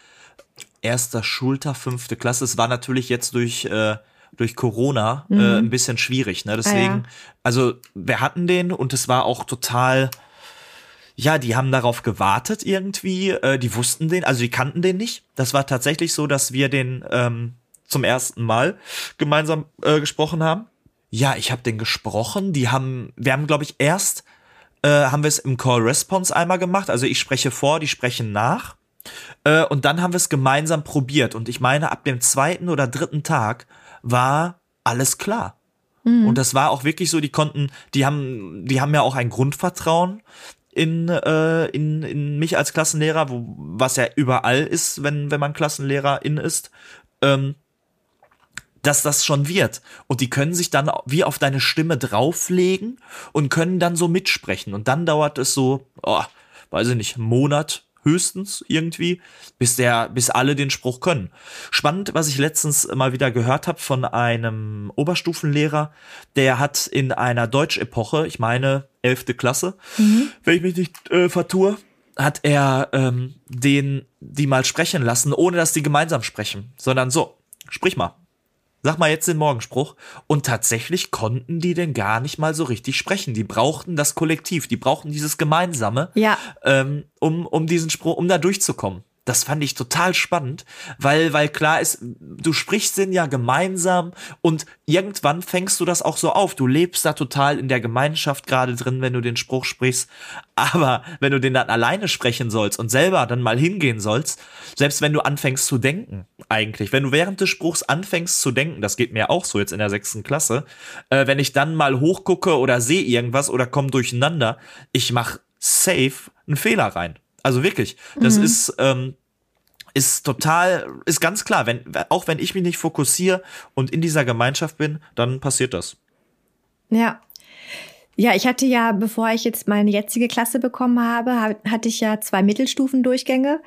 erster Schultag, fünfte Klasse. Es war natürlich jetzt durch, äh, durch Corona äh, mhm. äh, ein bisschen schwierig. Ne? Deswegen, ah, ja. also wir hatten den und es war auch total, ja, die haben darauf gewartet irgendwie. Äh, die wussten den, also die kannten den nicht. Das war tatsächlich so, dass wir den ähm, zum ersten Mal gemeinsam äh, gesprochen haben. Ja, ich habe den gesprochen. Die haben, wir haben, glaube ich, erst äh, haben wir es im Call Response einmal gemacht. Also ich spreche vor, die sprechen nach. Äh, und dann haben wir es gemeinsam probiert. Und ich meine, ab dem zweiten oder dritten Tag war alles klar. Mhm. Und das war auch wirklich so, die konnten, die haben, die haben ja auch ein Grundvertrauen in, äh, in, in mich als Klassenlehrer, wo, was ja überall ist, wenn, wenn man Klassenlehrerin ist, ähm, dass das schon wird. Und die können sich dann wie auf deine Stimme drauflegen und können dann so mitsprechen. Und dann dauert es so, oh, weiß ich nicht, einen Monat, höchstens irgendwie, bis der, bis alle den Spruch können. Spannend, was ich letztens mal wieder gehört habe von einem Oberstufenlehrer, der hat in einer Deutschepoche, ich meine elfte Klasse, mhm. wenn ich mich nicht äh, vertue, hat er ähm, den die mal sprechen lassen, ohne dass die gemeinsam sprechen, sondern so, sprich mal. Sag mal jetzt den Morgenspruch. Und tatsächlich konnten die denn gar nicht mal so richtig sprechen. Die brauchten das Kollektiv, die brauchten dieses Gemeinsame, ja. ähm, um, um diesen Spruch, um da durchzukommen. Das fand ich total spannend, weil, weil klar ist, du sprichst den ja gemeinsam und irgendwann fängst du das auch so auf. Du lebst da total in der Gemeinschaft gerade drin, wenn du den Spruch sprichst. Aber wenn du den dann alleine sprechen sollst und selber dann mal hingehen sollst, selbst wenn du anfängst zu denken, eigentlich, wenn du während des Spruchs anfängst zu denken, das geht mir auch so jetzt in der sechsten Klasse, äh, wenn ich dann mal hochgucke oder sehe irgendwas oder komme durcheinander, ich mach safe einen Fehler rein. Also wirklich, das mhm. ist, ähm, ist total, ist ganz klar, wenn, auch wenn ich mich nicht fokussiere und in dieser Gemeinschaft bin, dann passiert das. Ja. Ja, ich hatte ja, bevor ich jetzt meine jetzige Klasse bekommen habe, hatte ich ja zwei Mittelstufendurchgänge.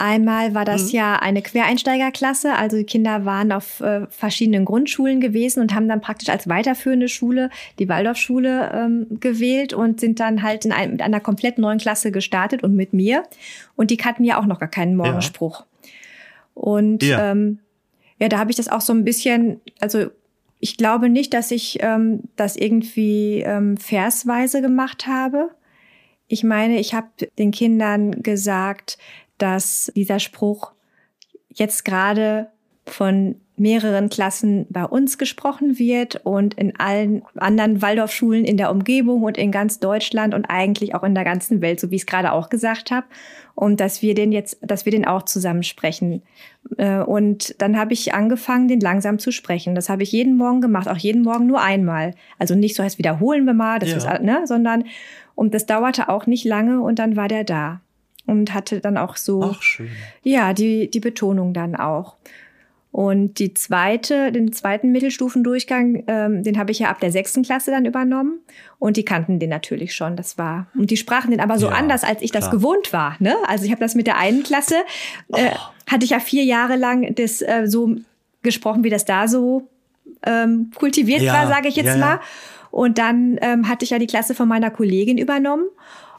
Einmal war das mhm. ja eine Quereinsteigerklasse, also die Kinder waren auf äh, verschiedenen Grundschulen gewesen und haben dann praktisch als weiterführende Schule die Waldorfschule ähm, gewählt und sind dann halt in ein, mit einer komplett neuen Klasse gestartet und mit mir. Und die kannten ja auch noch gar keinen Morgenspruch. Ja. Und ja, ähm, ja da habe ich das auch so ein bisschen, also ich glaube nicht, dass ich ähm, das irgendwie ähm, versweise gemacht habe. Ich meine, ich habe den Kindern gesagt, dass dieser Spruch jetzt gerade von mehreren Klassen bei uns gesprochen wird und in allen anderen Waldorfschulen in der Umgebung und in ganz Deutschland und eigentlich auch in der ganzen Welt, so wie ich es gerade auch gesagt habe. Und dass wir den jetzt, dass wir den auch zusammen sprechen. Äh, und dann habe ich angefangen, den langsam zu sprechen. Das habe ich jeden Morgen gemacht, auch jeden Morgen nur einmal. Also nicht so heißt wiederholen wir mal, das ja. ist, ne, sondern und das dauerte auch nicht lange und dann war der da und hatte dann auch so, Ach, schön. ja, die, die Betonung dann auch. Und die zweite, den zweiten Mittelstufendurchgang, ähm, den habe ich ja ab der sechsten Klasse dann übernommen. Und die kannten den natürlich schon. Das war und die sprachen den aber so ja, anders, als ich klar. das gewohnt war. Ne? Also ich habe das mit der einen Klasse äh, oh. hatte ich ja vier Jahre lang das äh, so gesprochen, wie das da so ähm, kultiviert ja, war, sage ich jetzt ja, mal. Und dann ähm, hatte ich ja die Klasse von meiner Kollegin übernommen.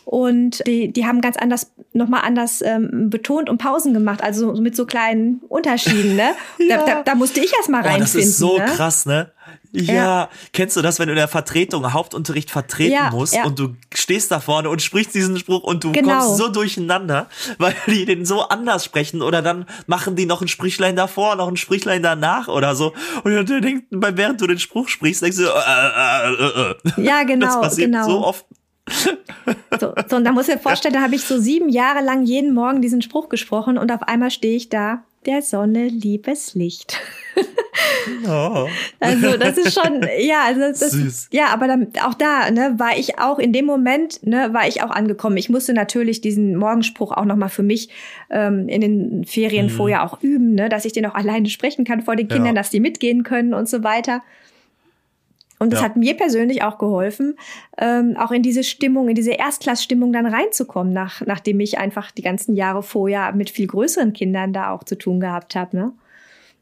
Und die, die haben ganz anders, nochmal anders ähm, betont und Pausen gemacht, also mit so kleinen Unterschieden, ne? ja. da, da, da musste ich erst mal reinfinden. Oh, das ist so ne? krass, ne? Ja. ja. kennst du das, wenn du in der Vertretung, Hauptunterricht vertreten ja, musst ja. und du stehst da vorne und sprichst diesen Spruch und du genau. kommst so durcheinander, weil die den so anders sprechen oder dann machen die noch ein Sprichlein davor, noch ein Sprichlein danach oder so und du denkst, während du den Spruch sprichst, denkst du, äh, äh, äh, äh. ja genau, das passiert genau. so oft so, so, und da muss ich mir vorstellen, da habe ich so sieben Jahre lang jeden Morgen diesen Spruch gesprochen und auf einmal stehe ich da, der Sonne liebes Licht. Oh. Also das ist schon, ja, also das, Süß. ja, aber dann, auch da, ne, war ich auch in dem Moment, ne, war ich auch angekommen. Ich musste natürlich diesen Morgenspruch auch noch mal für mich ähm, in den Ferien mhm. vorher auch üben, ne, dass ich den auch alleine sprechen kann vor den Kindern, ja. dass die mitgehen können und so weiter. Und das ja. hat mir persönlich auch geholfen, ähm, auch in diese Stimmung, in diese Erstklassstimmung dann reinzukommen, nach, nachdem ich einfach die ganzen Jahre vorher mit viel größeren Kindern da auch zu tun gehabt habe. Ne?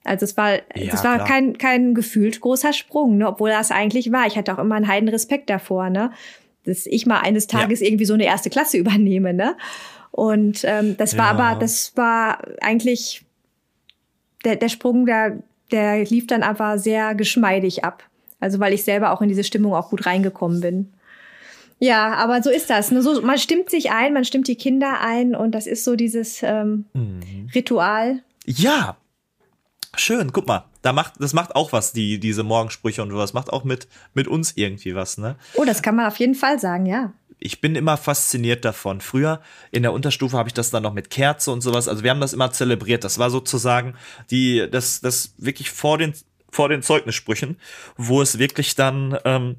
Also es war, ja, das war kein, kein gefühlt großer Sprung, ne? obwohl das eigentlich war. Ich hatte auch immer einen heiden Respekt davor, ne? dass ich mal eines Tages ja. irgendwie so eine erste Klasse übernehme. Ne? Und ähm, das war aber, das war eigentlich der, der Sprung, der, der lief dann aber sehr geschmeidig ab. Also weil ich selber auch in diese Stimmung auch gut reingekommen bin. Ja, aber so ist das. Ne? So, man stimmt sich ein, man stimmt die Kinder ein und das ist so dieses ähm, mhm. Ritual. Ja, schön. Guck mal, da macht das macht auch was die diese Morgensprüche und sowas macht auch mit mit uns irgendwie was, ne? Oh, das kann man auf jeden Fall sagen, ja. Ich bin immer fasziniert davon. Früher in der Unterstufe habe ich das dann noch mit Kerze und sowas. Also wir haben das immer zelebriert. Das war sozusagen die das das wirklich vor den vor den Zeugnissprüchen, wo es wirklich dann, ähm,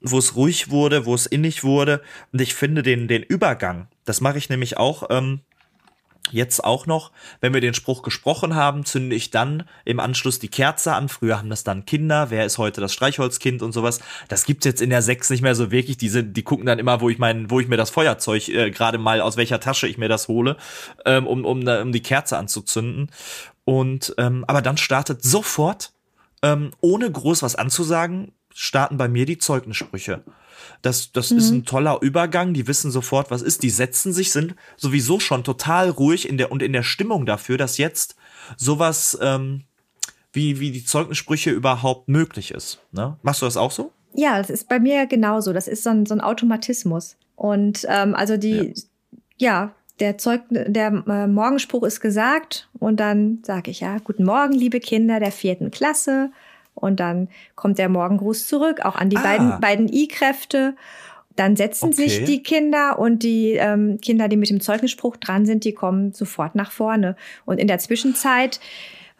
wo es ruhig wurde, wo es innig wurde. Und ich finde den, den Übergang, das mache ich nämlich auch, ähm, Jetzt auch noch, wenn wir den Spruch gesprochen haben, zünde ich dann im Anschluss die Kerze an. Früher haben das dann Kinder. Wer ist heute das Streichholzkind und sowas? Das gibt's jetzt in der Sechs nicht mehr so wirklich. Die sind, die gucken dann immer, wo ich mein, wo ich mir das Feuerzeug äh, gerade mal aus welcher Tasche ich mir das hole, ähm, um, um, um die Kerze anzuzünden. Und ähm, aber dann startet sofort ähm, ohne groß was anzusagen, starten bei mir die Zeugnissprüche. Das, das mhm. ist ein toller Übergang. Die wissen sofort, was ist. Die setzen sich, sind sowieso schon total ruhig in der und in der Stimmung dafür, dass jetzt sowas, ähm, wie, wie die Zeugnissprüche überhaupt möglich ist. Ne? Machst du das auch so? Ja, das ist bei mir genauso. Das ist so ein, so ein Automatismus. Und ähm, also die, ja, ja der Zeug, der äh, Morgenspruch ist gesagt und dann sage ich ja, guten Morgen, liebe Kinder der vierten Klasse. Und dann kommt der Morgengruß zurück, auch an die ah. beiden, beiden I-Kräfte. Dann setzen okay. sich die Kinder und die ähm, Kinder, die mit dem Zeugnisspruch dran sind, die kommen sofort nach vorne. Und in der Zwischenzeit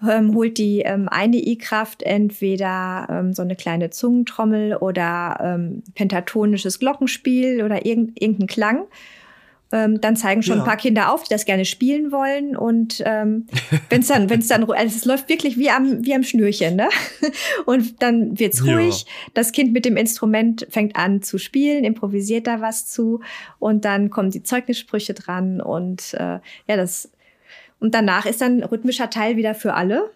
ähm, holt die ähm, eine I-Kraft entweder ähm, so eine kleine Zungentrommel oder ähm, pentatonisches Glockenspiel oder irgend, irgendeinen Klang ähm, dann zeigen schon ja. ein paar Kinder auf, die das gerne spielen wollen. Und ähm, wenn es dann, wenn es dann, also es läuft wirklich wie am, wie am Schnürchen, ne? Und dann wird's ruhig. Ja. Das Kind mit dem Instrument fängt an zu spielen, improvisiert da was zu und dann kommen die Zeugnissprüche dran und äh, ja, das und danach ist dann rhythmischer Teil wieder für alle.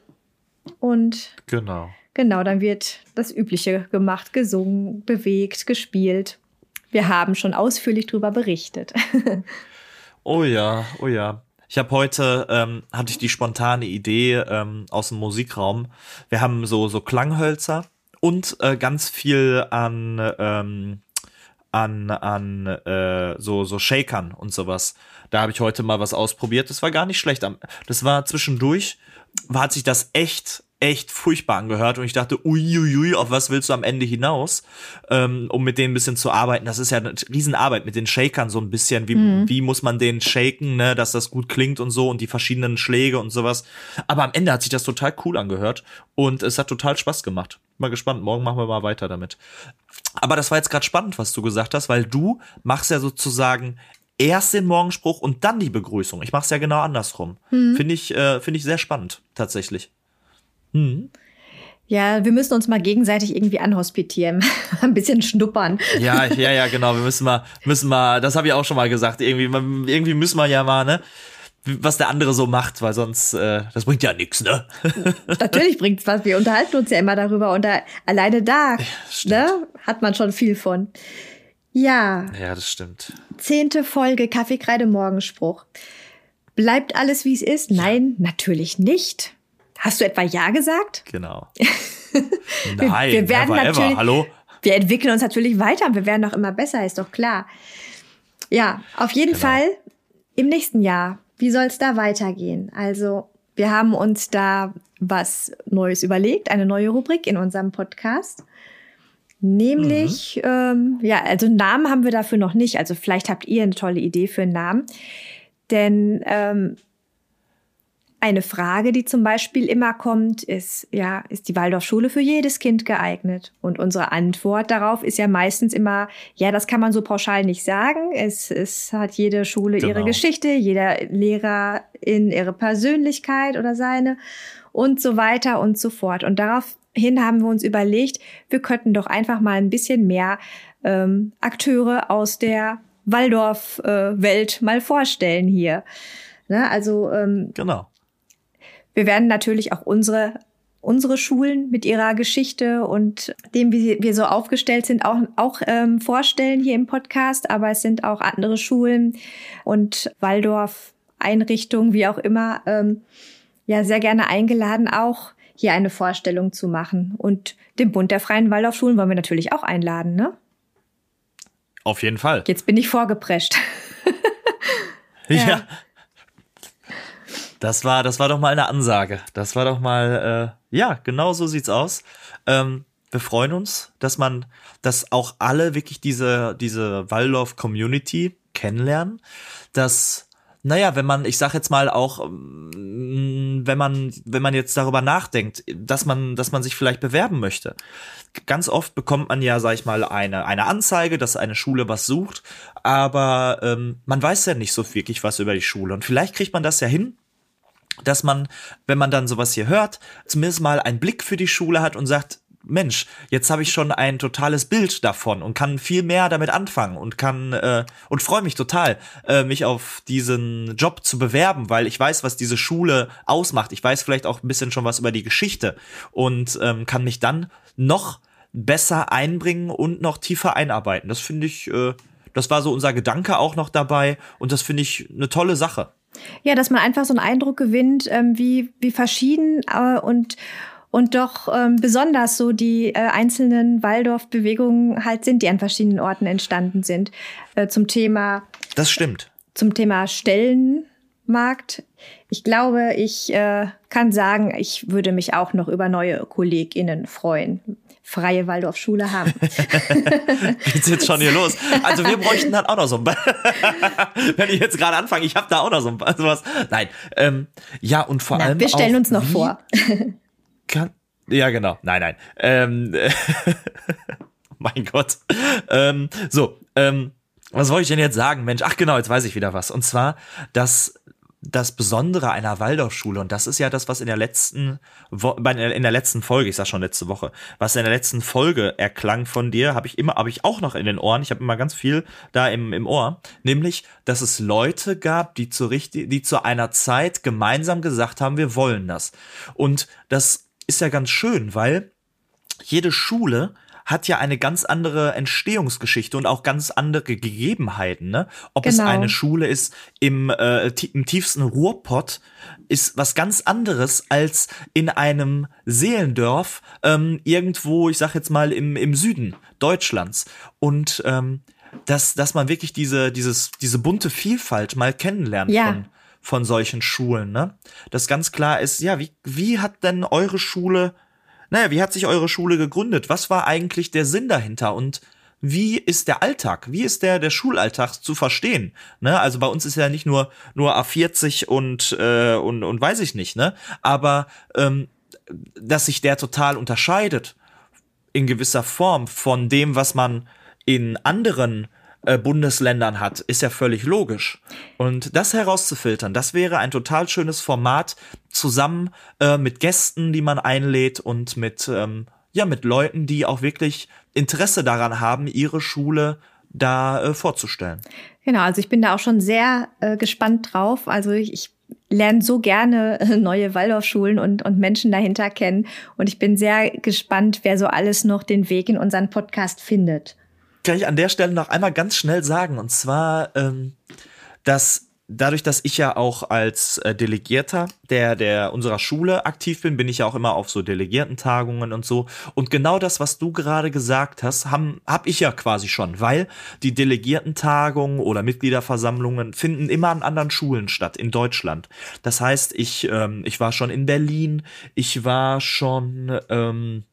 Und genau. Genau, dann wird das Übliche gemacht, gesungen, bewegt, gespielt. Wir haben schon ausführlich darüber berichtet. oh ja, oh ja. Ich habe heute ähm, hatte ich die spontane Idee ähm, aus dem Musikraum. Wir haben so so Klanghölzer und äh, ganz viel an ähm, an an äh, so so Shakern und sowas. Da habe ich heute mal was ausprobiert. Das war gar nicht schlecht. Das war zwischendurch war hat sich das echt echt furchtbar angehört und ich dachte, uiuiui, auf was willst du am Ende hinaus, ähm, um mit denen ein bisschen zu arbeiten. Das ist ja eine Riesenarbeit mit den Shakern so ein bisschen. Wie, mhm. wie muss man den shaken, ne, dass das gut klingt und so und die verschiedenen Schläge und sowas. Aber am Ende hat sich das total cool angehört und es hat total Spaß gemacht. Mal gespannt, morgen machen wir mal weiter damit. Aber das war jetzt gerade spannend, was du gesagt hast, weil du machst ja sozusagen erst den Morgenspruch und dann die Begrüßung. Ich mache es ja genau andersrum. Mhm. Finde ich, äh, finde ich sehr spannend, tatsächlich. Mhm. Ja, wir müssen uns mal gegenseitig irgendwie anhospitieren, ein bisschen schnuppern. Ja, ja, ja, genau. Wir müssen mal, müssen mal, das habe ich auch schon mal gesagt. Irgendwie, irgendwie müssen wir ja mal, ne? was der andere so macht, weil sonst, äh, das bringt ja nichts, ne? Natürlich bringt's was. Wir unterhalten uns ja immer darüber und da, alleine da, ja, ne, hat man schon viel von. Ja. Ja, das stimmt. Zehnte Folge Kaffeekreide Morgenspruch. Bleibt alles wie es ist? Nein, natürlich nicht. Hast du etwa Ja gesagt? Genau. Nein, wir, werden ever, natürlich, ever. Hallo? Wir entwickeln uns natürlich weiter und wir werden auch immer besser, ist doch klar. Ja, auf jeden genau. Fall im nächsten Jahr. Wie soll es da weitergehen? Also, wir haben uns da was Neues überlegt, eine neue Rubrik in unserem Podcast. Nämlich, mhm. ähm, ja, also Namen haben wir dafür noch nicht. Also vielleicht habt ihr eine tolle Idee für einen Namen. Denn ähm, eine Frage, die zum Beispiel immer kommt, ist, ja, ist die Waldorfschule für jedes Kind geeignet? Und unsere Antwort darauf ist ja meistens immer, ja, das kann man so pauschal nicht sagen. Es, es hat jede Schule genau. ihre Geschichte, jeder Lehrer in ihre Persönlichkeit oder seine und so weiter und so fort. Und daraufhin haben wir uns überlegt, wir könnten doch einfach mal ein bisschen mehr ähm, Akteure aus der Waldorf-Welt äh, mal vorstellen hier. Ne? Also ähm, genau. Wir werden natürlich auch unsere unsere Schulen mit ihrer Geschichte und dem, wie wir so aufgestellt sind, auch, auch ähm, vorstellen hier im Podcast. Aber es sind auch andere Schulen und Waldorf-Einrichtungen, wie auch immer, ähm, ja, sehr gerne eingeladen, auch hier eine Vorstellung zu machen. Und den Bund der Freien Waldorfschulen wollen wir natürlich auch einladen, ne? Auf jeden Fall. Jetzt bin ich vorgeprescht. ja. ja. Das war, das war doch mal eine Ansage. Das war doch mal, äh, ja, genau so sieht's aus. Ähm, wir freuen uns, dass man, dass auch alle wirklich diese, diese Waldorf-Community kennenlernen, dass naja, wenn man, ich sag jetzt mal auch, mm, wenn man, wenn man jetzt darüber nachdenkt, dass man, dass man sich vielleicht bewerben möchte. Ganz oft bekommt man ja, sag ich mal, eine, eine Anzeige, dass eine Schule was sucht, aber ähm, man weiß ja nicht so wirklich was über die Schule. Und vielleicht kriegt man das ja hin, dass man, wenn man dann sowas hier hört, zumindest mal einen Blick für die Schule hat und sagt, Mensch, jetzt habe ich schon ein totales Bild davon und kann viel mehr damit anfangen und kann äh, und freue mich total, äh, mich auf diesen Job zu bewerben, weil ich weiß, was diese Schule ausmacht. Ich weiß vielleicht auch ein bisschen schon was über die Geschichte und ähm, kann mich dann noch besser einbringen und noch tiefer einarbeiten. Das finde ich, äh, das war so unser Gedanke auch noch dabei und das finde ich eine tolle Sache. Ja, dass man einfach so einen Eindruck gewinnt, ähm, wie, wie verschieden äh, und und doch ähm, besonders so die äh, einzelnen Waldorf-Bewegungen halt sind, die an verschiedenen Orten entstanden sind. Äh, zum Thema. Das stimmt. Zum Thema Stellenmarkt. Ich glaube, ich äh, kann sagen, ich würde mich auch noch über neue KollegInnen freuen. Freie Waldorfschule haben. Geht's jetzt schon hier los? Also wir bräuchten dann auch noch so ein Wenn ich jetzt gerade anfange, ich habe da auch noch so ein sowas. Nein, ähm, ja und vor Na, allem Wir stellen uns noch vor. Kann, ja, genau. Nein, nein. Ähm, mein Gott. Ähm, so, ähm, was wollte ich denn jetzt sagen, Mensch? Ach genau, jetzt weiß ich wieder was. Und zwar, dass das Besondere einer Waldorfschule, und das ist ja das, was in der letzten, Wo in der letzten Folge, ich sag schon letzte Woche, was in der letzten Folge erklang von dir, habe ich immer, habe ich auch noch in den Ohren, ich habe immer ganz viel da im, im Ohr, nämlich, dass es Leute gab, die zu richtig, die zu einer Zeit gemeinsam gesagt haben, wir wollen das. Und das ist ja ganz schön, weil jede Schule hat ja eine ganz andere Entstehungsgeschichte und auch ganz andere Gegebenheiten. Ne? Ob Genau. es eine Schule ist im, äh, im tiefsten Ruhrpott, ist was ganz anderes als in einem Seelendorf ähm, irgendwo, ich sag jetzt mal, im, im Süden Deutschlands. Und ähm, dass, dass man wirklich diese, dieses, diese bunte Vielfalt mal kennenlernt Ja. von, von solchen Schulen, ne? Das ganz klar ist, ja, wie, wie hat denn eure Schule, naja, wie hat sich eure Schule gegründet? Was war eigentlich der Sinn dahinter? Und wie ist der Alltag? Wie ist der, der Schulalltag zu verstehen? Ne? Also bei uns ist ja nicht nur, nur A40 und, äh, und, und weiß ich nicht, ne? Aber ähm, dass sich der total unterscheidet in gewisser Form von dem, was man in anderen äh, Bundesländern hat, ist ja völlig logisch. Und das herauszufiltern, das wäre ein total schönes Format zusammen äh, mit Gästen, die man einlädt und mit ähm, ja mit Leuten, die auch wirklich Interesse daran haben, ihre Schule da äh, vorzustellen. Genau, also ich bin da auch schon sehr äh, gespannt drauf. Also ich, ich lerne so gerne äh, neue Waldorfschulen und, und Menschen dahinter kennen. Und ich bin sehr gespannt, wer so alles noch den Weg in unseren Podcast findet. Kann ich an der Stelle noch einmal ganz schnell sagen. Und zwar, ähm, dass dadurch, dass ich ja auch als äh, Delegierter der, der unserer Schule aktiv bin, bin ich ja auch immer auf so Delegiertentagungen und so. Und genau das, was du gerade gesagt hast, haben, hab ich ja quasi schon, weil die Delegiertentagungen oder Mitgliederversammlungen finden immer an anderen Schulen statt in Deutschland. Das heißt, ich, ähm, ich war schon in Berlin, ich war schon, ähm,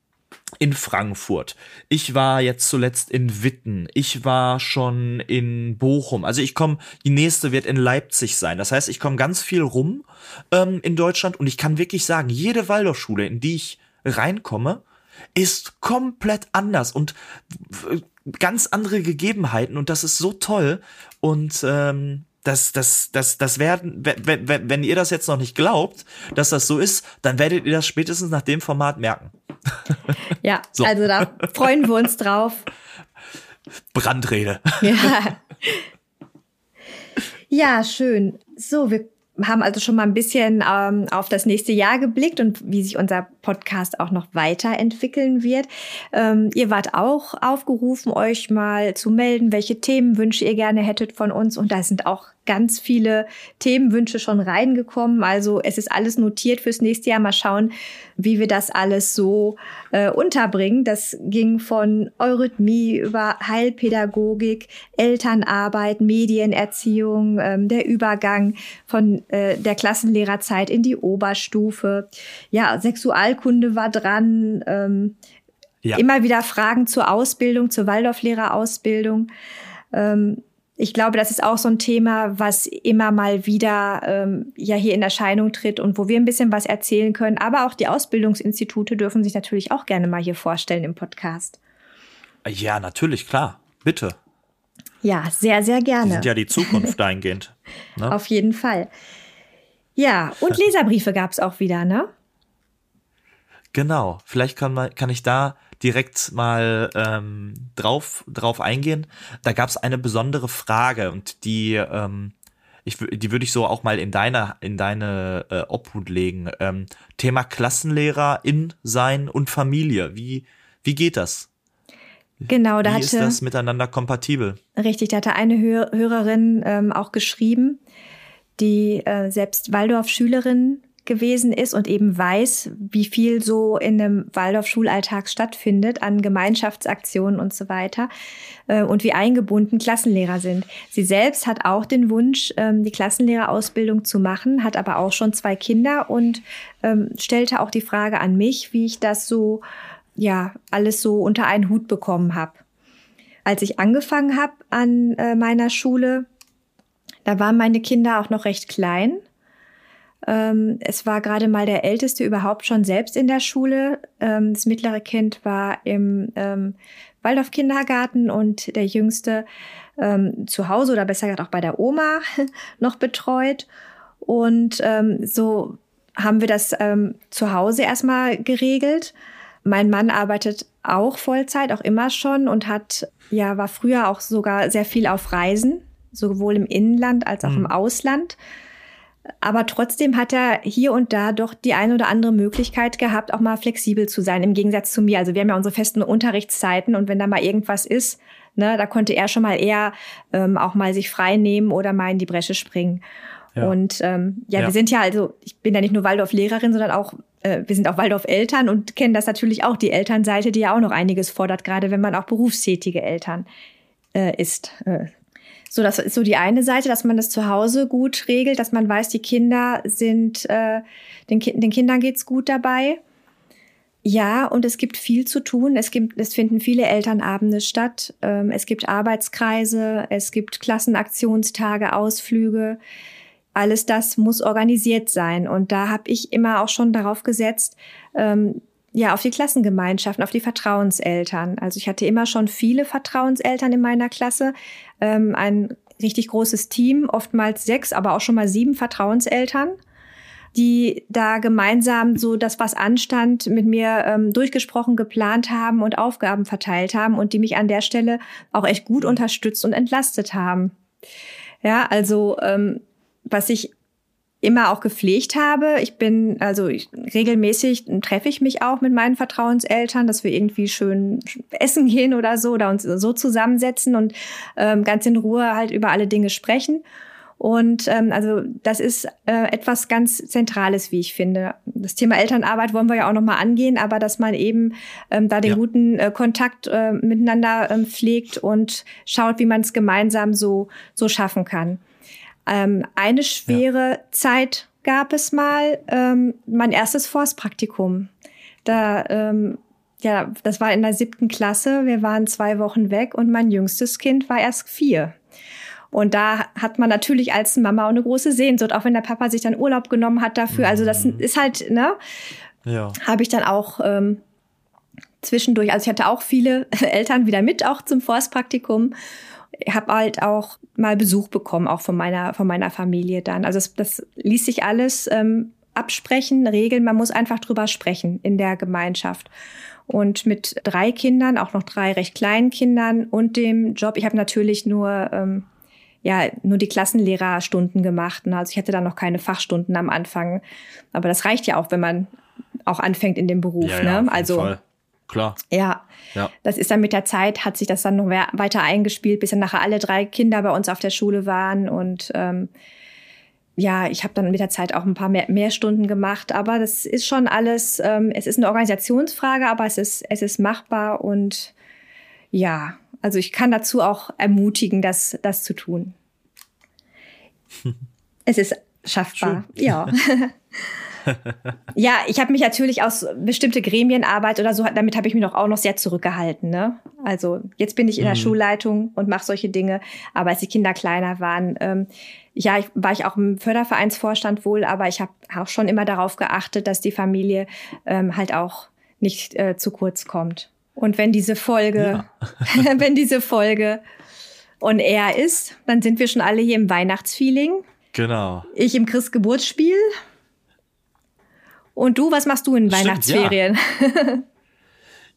in Frankfurt. Ich war jetzt zuletzt in Witten. Ich war schon in Bochum. Also ich komme, die nächste wird in Leipzig sein. Das heißt, ich komme ganz viel rum ähm, in Deutschland und ich kann wirklich sagen, jede Waldorfschule, in die ich reinkomme, ist komplett anders und w- ganz andere Gegebenheiten und das ist so toll und ähm, das, das, das, das werden, wenn, wenn, wenn ihr das jetzt noch nicht glaubt, dass das so ist, dann werdet ihr das spätestens nach dem Format merken. Ja, So. also da freuen wir uns drauf. Brandrede. Ja. ja, schön. So, wir haben also schon mal ein bisschen ähm, auf das nächste Jahr geblickt und wie sich unser Podcast auch noch weiterentwickeln wird. Ähm, ihr wart auch aufgerufen, euch mal zu melden, welche Themenwünsche ihr gerne hättet von uns. Und da sind auch ganz viele Themenwünsche schon reingekommen. Also es ist alles notiert fürs nächste Jahr. Mal schauen, wie wir das alles so äh, unterbringen. Das ging von Eurythmie über Heilpädagogik, Elternarbeit, Medienerziehung, ähm, der Übergang von äh, der Klassenlehrerzeit in die Oberstufe. Ja, Sexualkunde war dran. Ähm, Ja. Immer wieder Fragen zur Ausbildung, zur Waldorflehrerausbildung. Ähm, ich glaube, das ist auch so ein Thema, was immer mal wieder ähm, ja hier in Erscheinung tritt und wo wir ein bisschen was erzählen können. Aber auch die Ausbildungsinstitute dürfen sich natürlich auch gerne mal hier vorstellen im Podcast. Ja, natürlich, klar. Bitte. Ja, sehr, sehr Die gerne. sind ja die Zukunft dahingehend. Ne? Auf jeden Fall. Ja, und Leserbriefe gab's auch wieder, ne? Genau. Vielleicht kann, man, kann ich da direkt mal ähm, drauf, drauf eingehen. Da gab es eine besondere Frage und die, ähm, ich, die würde ich so auch mal in deine, in deine äh, Obhut legen. Ähm, Thema Klassenlehrer in sein und Familie. Wie, wie geht das? Genau, da Wie ist hatte das miteinander kompatibel? Richtig, da hatte eine Hör Hörerin ähm, auch geschrieben, die äh, selbst Waldorf-Schülerin gewesen ist und eben weiß, wie viel so in einem Waldorf-Schulalltag stattfindet an Gemeinschaftsaktionen und so weiter äh, und wie eingebunden Klassenlehrer sind. Sie selbst hat auch den Wunsch, ähm, die Klassenlehrerausbildung zu machen, hat aber auch schon zwei Kinder und ähm, stellte auch die Frage an mich, wie ich das so, ja, alles so unter einen Hut bekommen habe. Als ich angefangen habe an äh, meiner Schule, da waren meine Kinder auch noch recht klein. Ähm, es war gerade mal der Älteste überhaupt schon selbst in der Schule. Ähm, das mittlere Kind war im ähm, Waldorf-Kindergarten und der Jüngste ähm, zu Hause oder besser gesagt auch bei der Oma noch betreut. Und ähm, so haben wir das ähm, zu Hause erstmal geregelt. Mein Mann arbeitet auch Vollzeit, auch immer schon und hat, ja, war früher auch sogar sehr viel auf Reisen, sowohl im Inland als auch mhm. im Ausland. Aber trotzdem hat er hier und da doch die eine oder andere Möglichkeit gehabt, auch mal flexibel zu sein, im Gegensatz zu mir. Also wir haben ja unsere festen Unterrichtszeiten und wenn da mal irgendwas ist, ne, da konnte er schon mal eher ähm, auch mal sich frei nehmen oder mal in die Bresche springen. Ja. Und ähm, ja, ja, wir sind ja also, ich bin ja nicht nur Waldorf-Lehrerin, sondern auch, äh, wir sind auch Waldorf-Eltern und kennen das natürlich auch, die Elternseite, die ja auch noch einiges fordert, gerade wenn man auch berufstätige Eltern äh, ist. Äh, so, das ist so die eine Seite, dass man das zu Hause gut regelt, dass man weiß, die Kinder sind, äh, den, den Kindern geht's gut dabei. Ja, und es gibt viel zu tun. Es gibt, es finden viele Elternabende statt. Ähm, es gibt Arbeitskreise, es gibt Klassenaktionstage, Ausflüge. Alles das muss organisiert sein. Und da habe ich immer auch schon darauf gesetzt, ähm, ja, auf die Klassengemeinschaften, auf die Vertrauenseltern. Also ich hatte immer schon viele Vertrauenseltern in meiner Klasse, ähm, ein richtig großes Team, oftmals sechs, aber auch schon mal sieben Vertrauenseltern, die da gemeinsam so das, was anstand, mit mir ähm, durchgesprochen, geplant haben und Aufgaben verteilt haben und die mich an der Stelle auch echt gut unterstützt und entlastet haben. Ja, also ähm, was ich immer auch gepflegt habe. Ich bin, also ich, regelmäßig treffe ich mich auch mit meinen Vertrauenseltern, dass wir irgendwie schön essen gehen oder so oder uns so zusammensetzen und ähm, ganz in Ruhe halt über alle Dinge sprechen. Und ähm, also das ist äh, etwas ganz Zentrales, wie ich finde. Das Thema Elternarbeit wollen wir ja auch noch mal angehen, aber dass man eben ähm, da den ja. guten äh, Kontakt äh, miteinander ähm, pflegt und schaut, wie man es gemeinsam so so schaffen kann. Ähm, eine schwere ja. Zeit gab es mal, ähm, mein erstes Forstpraktikum. Da, ähm, ja, das war in der siebten Klasse. Wir waren zwei Wochen weg und mein jüngstes Kind war erst vier. Und da hat man natürlich als Mama auch eine große Sehnsucht, auch wenn der Papa sich dann Urlaub genommen hat dafür. Also das mhm. ist halt, ne? Ja. Habe ich dann auch ähm, zwischendurch, also ich hatte auch viele Eltern wieder mit, auch zum Forstpraktikum habe halt auch mal Besuch bekommen, auch von meiner, von meiner Familie dann. Also das, das ließ sich alles ähm, absprechen, regeln. Man muss einfach drüber sprechen in der Gemeinschaft. Und mit drei Kindern, auch noch drei recht kleinen Kindern und dem Job, ich habe natürlich nur ähm, ja nur die Klassenlehrerstunden gemacht. Ne? Also ich hatte da noch keine Fachstunden am Anfang. Aber das reicht ja auch, wenn man auch anfängt in dem Beruf. Ja, ja, ne? Also Fall. Klar. Ja. ja. Das ist dann mit der Zeit, hat sich das dann noch weiter eingespielt, bis dann nachher alle drei Kinder bei uns auf der Schule waren. Und ähm, ja, ich habe dann mit der Zeit auch ein paar mehr, mehr Stunden gemacht. Aber das ist schon alles, ähm, es ist eine Organisationsfrage, aber es ist, es ist machbar und ja, also ich kann dazu auch ermutigen, das, das zu tun. es ist schaffbar, Schön. ja. ja, ich habe mich natürlich aus bestimmte Gremienarbeit oder so, damit habe ich mich doch auch noch sehr zurückgehalten. Ne? Also jetzt bin ich in der mhm. Schulleitung und mache solche Dinge, aber als die Kinder kleiner waren, ähm, ja, ich, war ich auch im Fördervereinsvorstand wohl, aber ich habe auch schon immer darauf geachtet, dass die Familie ähm, halt auch nicht äh, zu kurz kommt. Und wenn diese Folge, ja. wenn diese Folge on air ist, dann sind wir schon alle hier im Weihnachtsfeeling. Genau. Ich im Christgeburtsspiel und du, was machst du in Stimmt, Weihnachtsferien?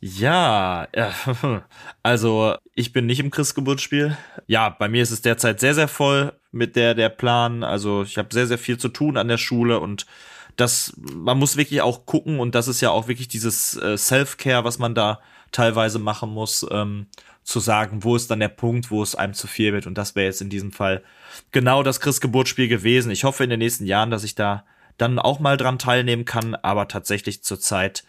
Ja. ja, also ich bin nicht im Christgeburtsspiel. Ja, bei mir ist es derzeit sehr, sehr voll mit der, der Plan. Also ich habe sehr, sehr viel zu tun an der Schule und das, man muss wirklich auch gucken und das ist ja auch wirklich dieses äh, Self-Care, was man da teilweise machen muss, ähm, zu sagen, wo ist dann der Punkt, wo es einem zu viel wird und das wäre jetzt in diesem Fall genau das Christgeburtsspiel gewesen. Ich hoffe in den nächsten Jahren, dass ich da dann auch mal dran teilnehmen kann, aber tatsächlich zurzeit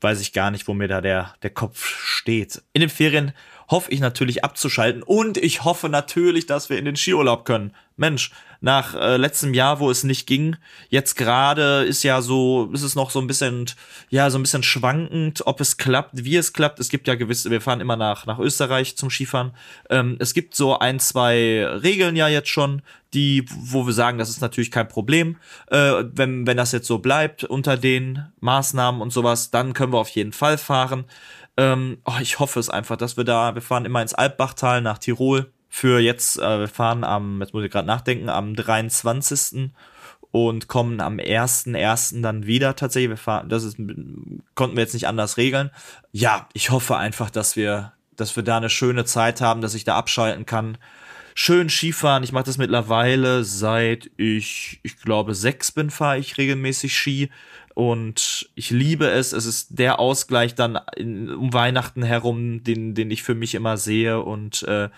weiß ich gar nicht, wo mir da der, der Kopf steht. In den Ferien hoffe ich natürlich abzuschalten und ich hoffe natürlich, dass wir in den Skiurlaub können. Mensch, nach äh, letztem Jahr, wo es nicht ging, jetzt gerade ist ja so, ist es noch so ein bisschen, ja, so ein bisschen schwankend, ob es klappt, wie es klappt. Es gibt ja gewisse, wir fahren immer nach, nach Österreich zum Skifahren. Ähm, es gibt so ein, zwei Regeln ja jetzt schon, die, wo wir sagen, das ist natürlich kein Problem. Äh, wenn, wenn das jetzt so bleibt unter den Maßnahmen und sowas, dann können wir auf jeden Fall fahren. Ähm, oh, ich hoffe es einfach, dass wir da, wir fahren immer ins Alpbachtal nach Tirol für jetzt, äh, wir fahren am, jetzt muss ich gerade nachdenken, am 23. und kommen am 1.1. dann wieder tatsächlich. Wir fahren, das ist, konnten wir jetzt nicht anders regeln. Ja, ich hoffe einfach, dass wir, dass wir da eine schöne Zeit haben, dass ich da abschalten kann. Schön Skifahren. Ich mache das mittlerweile seit ich, ich glaube, sechs bin, fahre ich regelmäßig Ski. Und ich liebe es. Es ist der Ausgleich dann in, um Weihnachten herum, den, den ich für mich immer sehe und äh,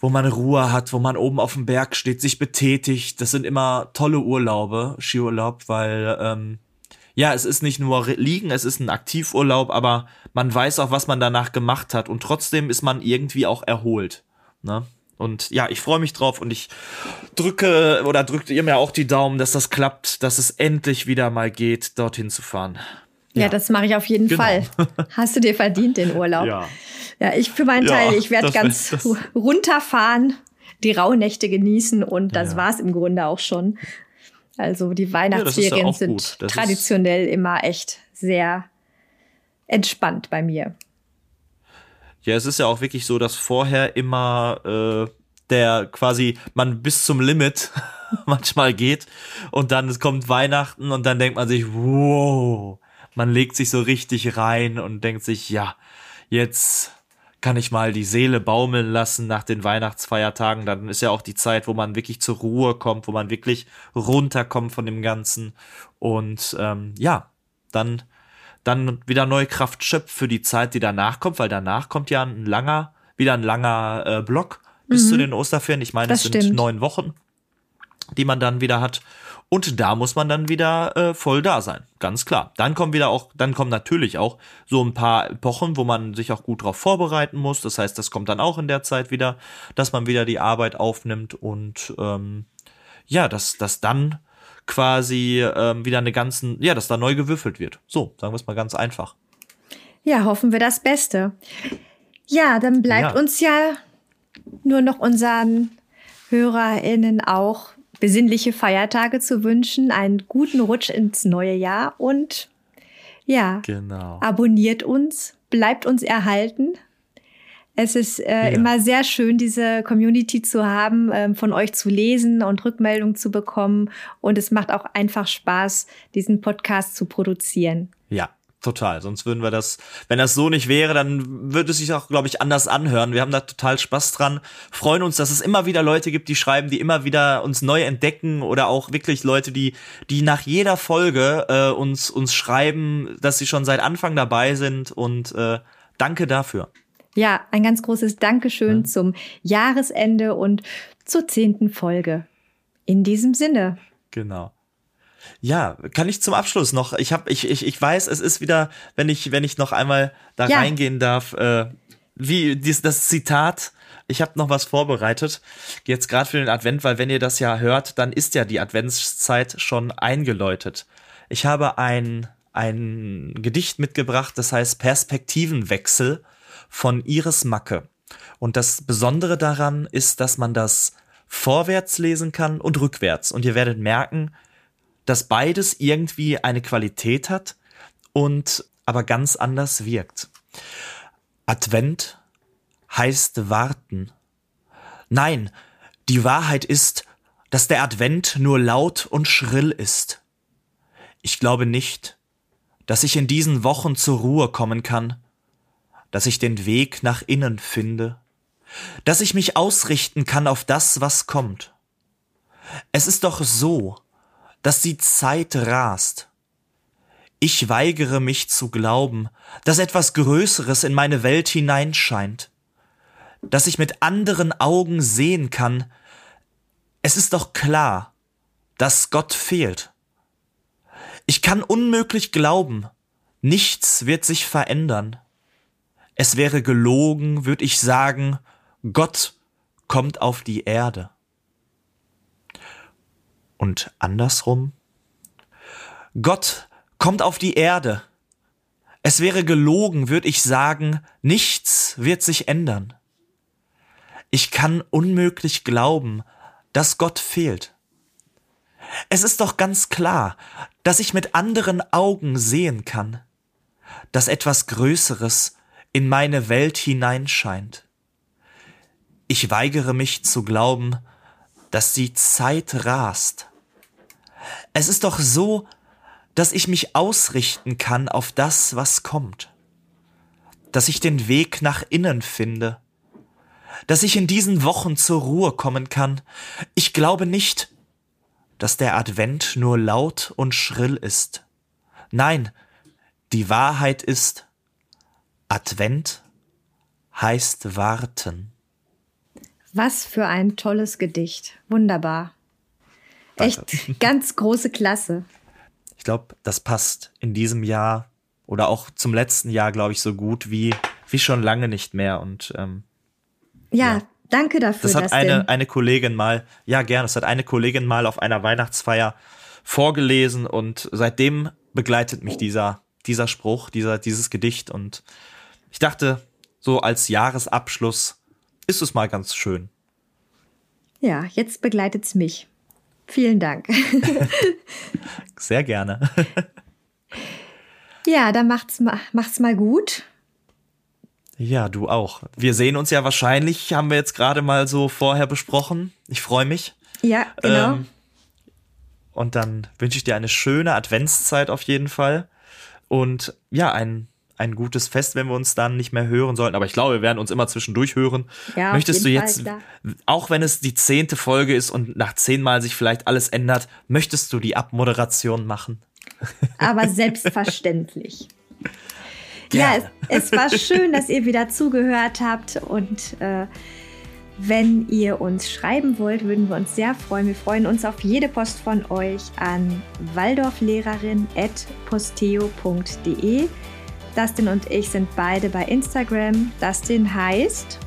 wo man Ruhe hat, wo man oben auf dem Berg steht, sich betätigt. Das sind immer tolle Urlaube, Skiurlaub, weil ähm, ja, es ist nicht nur liegen, es ist ein Aktivurlaub, aber man weiß auch, was man danach gemacht hat und trotzdem ist man irgendwie auch erholt. Ne? Und ja, ich freue mich drauf und ich drücke oder drückt ihr mir auch die Daumen, dass das klappt, dass es endlich wieder mal geht, dorthin zu fahren. Ja, ja das mache ich auf jeden genau. Fall. Hast du dir verdient, den Urlaub? Ja. Ja, ich für meinen Teil, ja, ich werde ganz runterfahren, die Rauhnächte genießen und das ja. war's im Grunde auch schon. Also die Weihnachtsferien ja, sind traditionell immer echt sehr entspannt bei mir. Ja, es ist ja auch wirklich so, dass vorher immer äh, der quasi man bis zum Limit manchmal geht und dann es kommt Weihnachten und dann denkt man sich, wow, man legt sich so richtig rein und denkt sich, ja, jetzt kann ich mal die Seele baumeln lassen nach den Weihnachtsfeiertagen. Dann ist ja auch die Zeit, wo man wirklich zur Ruhe kommt, wo man wirklich runterkommt von dem Ganzen. Und ähm, ja, dann dann wieder neue Kraft schöpft für die Zeit, die danach kommt, weil danach kommt ja ein langer, wieder ein langer äh, Block bis mhm. zu den Osterferien. Ich meine, es sind stimmt. neun Wochen, die man dann wieder hat. Und da muss man dann wieder äh, voll da sein, ganz klar. Dann kommen wieder auch, dann kommen natürlich auch so ein paar Epochen, wo man sich auch gut drauf vorbereiten muss. Das heißt, das kommt dann auch in der Zeit wieder, dass man wieder die Arbeit aufnimmt und ähm, ja, dass, dass dann quasi ähm, wieder eine ganzen, ja, dass da neu gewürfelt wird. So, sagen wir es mal ganz einfach. Ja, hoffen wir das Beste. Ja, dann bleibt ja. uns ja nur noch unseren HörerInnen auch besinnliche Feiertage zu wünschen, einen guten Rutsch ins neue Jahr und ja, genau. abonniert uns, bleibt uns erhalten. Es ist äh, ja. immer sehr schön, diese Community zu haben, ähm, von euch zu lesen und Rückmeldungen zu bekommen. Und es macht auch einfach Spaß, diesen Podcast zu produzieren. Ja, total. Sonst würden wir das, wenn das so nicht wäre, dann würde es sich auch, glaube ich, anders anhören. Wir haben da total Spaß dran, freuen uns, dass es immer wieder Leute gibt, die schreiben, die immer wieder uns neu entdecken oder auch wirklich Leute, die, die nach jeder Folge äh, uns, uns schreiben, dass sie schon seit Anfang dabei sind und äh, danke dafür. Ja, ein ganz großes Dankeschön ja. zum Jahresende und zur zehnten Folge. In diesem Sinne. Genau. Ja, kann ich zum Abschluss noch. Ich habe, ich, ich, ich weiß, es ist wieder, wenn ich, wenn ich noch einmal da ja. reingehen darf, äh, wie dies, das Zitat. Ich habe noch was vorbereitet, jetzt gerade für den Advent, weil wenn ihr das ja hört, dann ist ja die Adventszeit schon eingeläutet. Ich habe ein ein Gedicht mitgebracht, das heißt Perspektivenwechsel von Iris Macke. Und das Besondere daran ist, dass man das vorwärts lesen kann und rückwärts. Und ihr werdet merken, dass beides irgendwie eine Qualität hat und aber ganz anders wirkt. Advent heißt warten. Nein, die Wahrheit ist, dass der Advent nur laut und schrill ist. Ich glaube nicht, dass ich in diesen Wochen zur Ruhe kommen kann, dass ich den Weg nach innen finde, dass ich mich ausrichten kann auf das, was kommt. Es ist doch so, dass die Zeit rast. Ich weigere mich zu glauben, dass etwas Größeres in meine Welt hineinscheint, dass ich mit anderen Augen sehen kann. Es ist doch klar, dass Gott fehlt, Ich kann unmöglich glauben, nichts wird sich verändern. Es wäre gelogen, würde ich sagen, Gott kommt auf die Erde. Und andersrum? Gott kommt auf die Erde. Es wäre gelogen, würde ich sagen, nichts wird sich ändern. Ich kann unmöglich glauben, dass Gott fehlt. Es ist doch ganz klar, dass ich mit anderen Augen sehen kann, dass etwas Größeres in meine Welt hineinscheint. Ich weigere mich zu glauben, dass die Zeit rast. Es ist doch so, dass ich mich ausrichten kann auf das, was kommt, dass ich den Weg nach innen finde, dass ich in diesen Wochen zur Ruhe kommen kann. Ich glaube nicht, dass der Advent nur laut und schrill ist. Nein, die Wahrheit ist, Advent heißt warten. Was für ein tolles Gedicht. Wunderbar. Echt ganz große Klasse. Ich glaube, das passt in diesem Jahr oder auch zum letzten Jahr, glaube ich, so gut wie, wie schon lange nicht mehr. Und ähm, ja, ja, danke dafür. Das hat eine, eine Kollegin mal, ja gerne, das hat eine Kollegin mal auf einer Weihnachtsfeier vorgelesen und seitdem begleitet mich dieser, dieser Spruch, dieser, dieses Gedicht und ich dachte, so als Jahresabschluss ist es mal ganz schön. Ja, jetzt begleitet es mich. Vielen Dank. Sehr gerne. ja, dann macht's, macht's mal gut. Ja, du auch. Wir sehen uns ja wahrscheinlich, haben wir jetzt gerade mal so vorher besprochen. Ich freue mich. Ja, genau. Ähm, und dann wünsche ich dir eine schöne Adventszeit auf jeden Fall. Und ja, ein, ein gutes Fest, wenn wir uns dann nicht mehr hören sollten. Aber ich glaube, wir werden uns immer zwischendurch hören. Ja, möchtest du jetzt, Fall, auch wenn es die zehnte Folge ist und nach zehnmal sich vielleicht alles ändert, möchtest du die Abmoderation machen? Aber selbstverständlich. Ja, es, es, war schön, dass ihr wieder zugehört habt und äh, wenn ihr uns schreiben wollt, würden wir uns sehr freuen. Wir freuen uns auf jede Post von euch an waldorflehrerin.posteo.de. Dustin und ich sind beide bei Instagram. Dustin heißt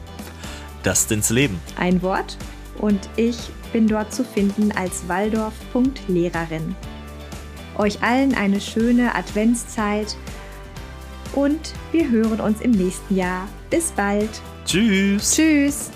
Dustins Leben. Ein Wort. Und ich bin dort zu finden als waldorf.lehrerin. Euch allen eine schöne Adventszeit und wir hören uns im nächsten Jahr. Bis bald. Tschüss. Tschüss.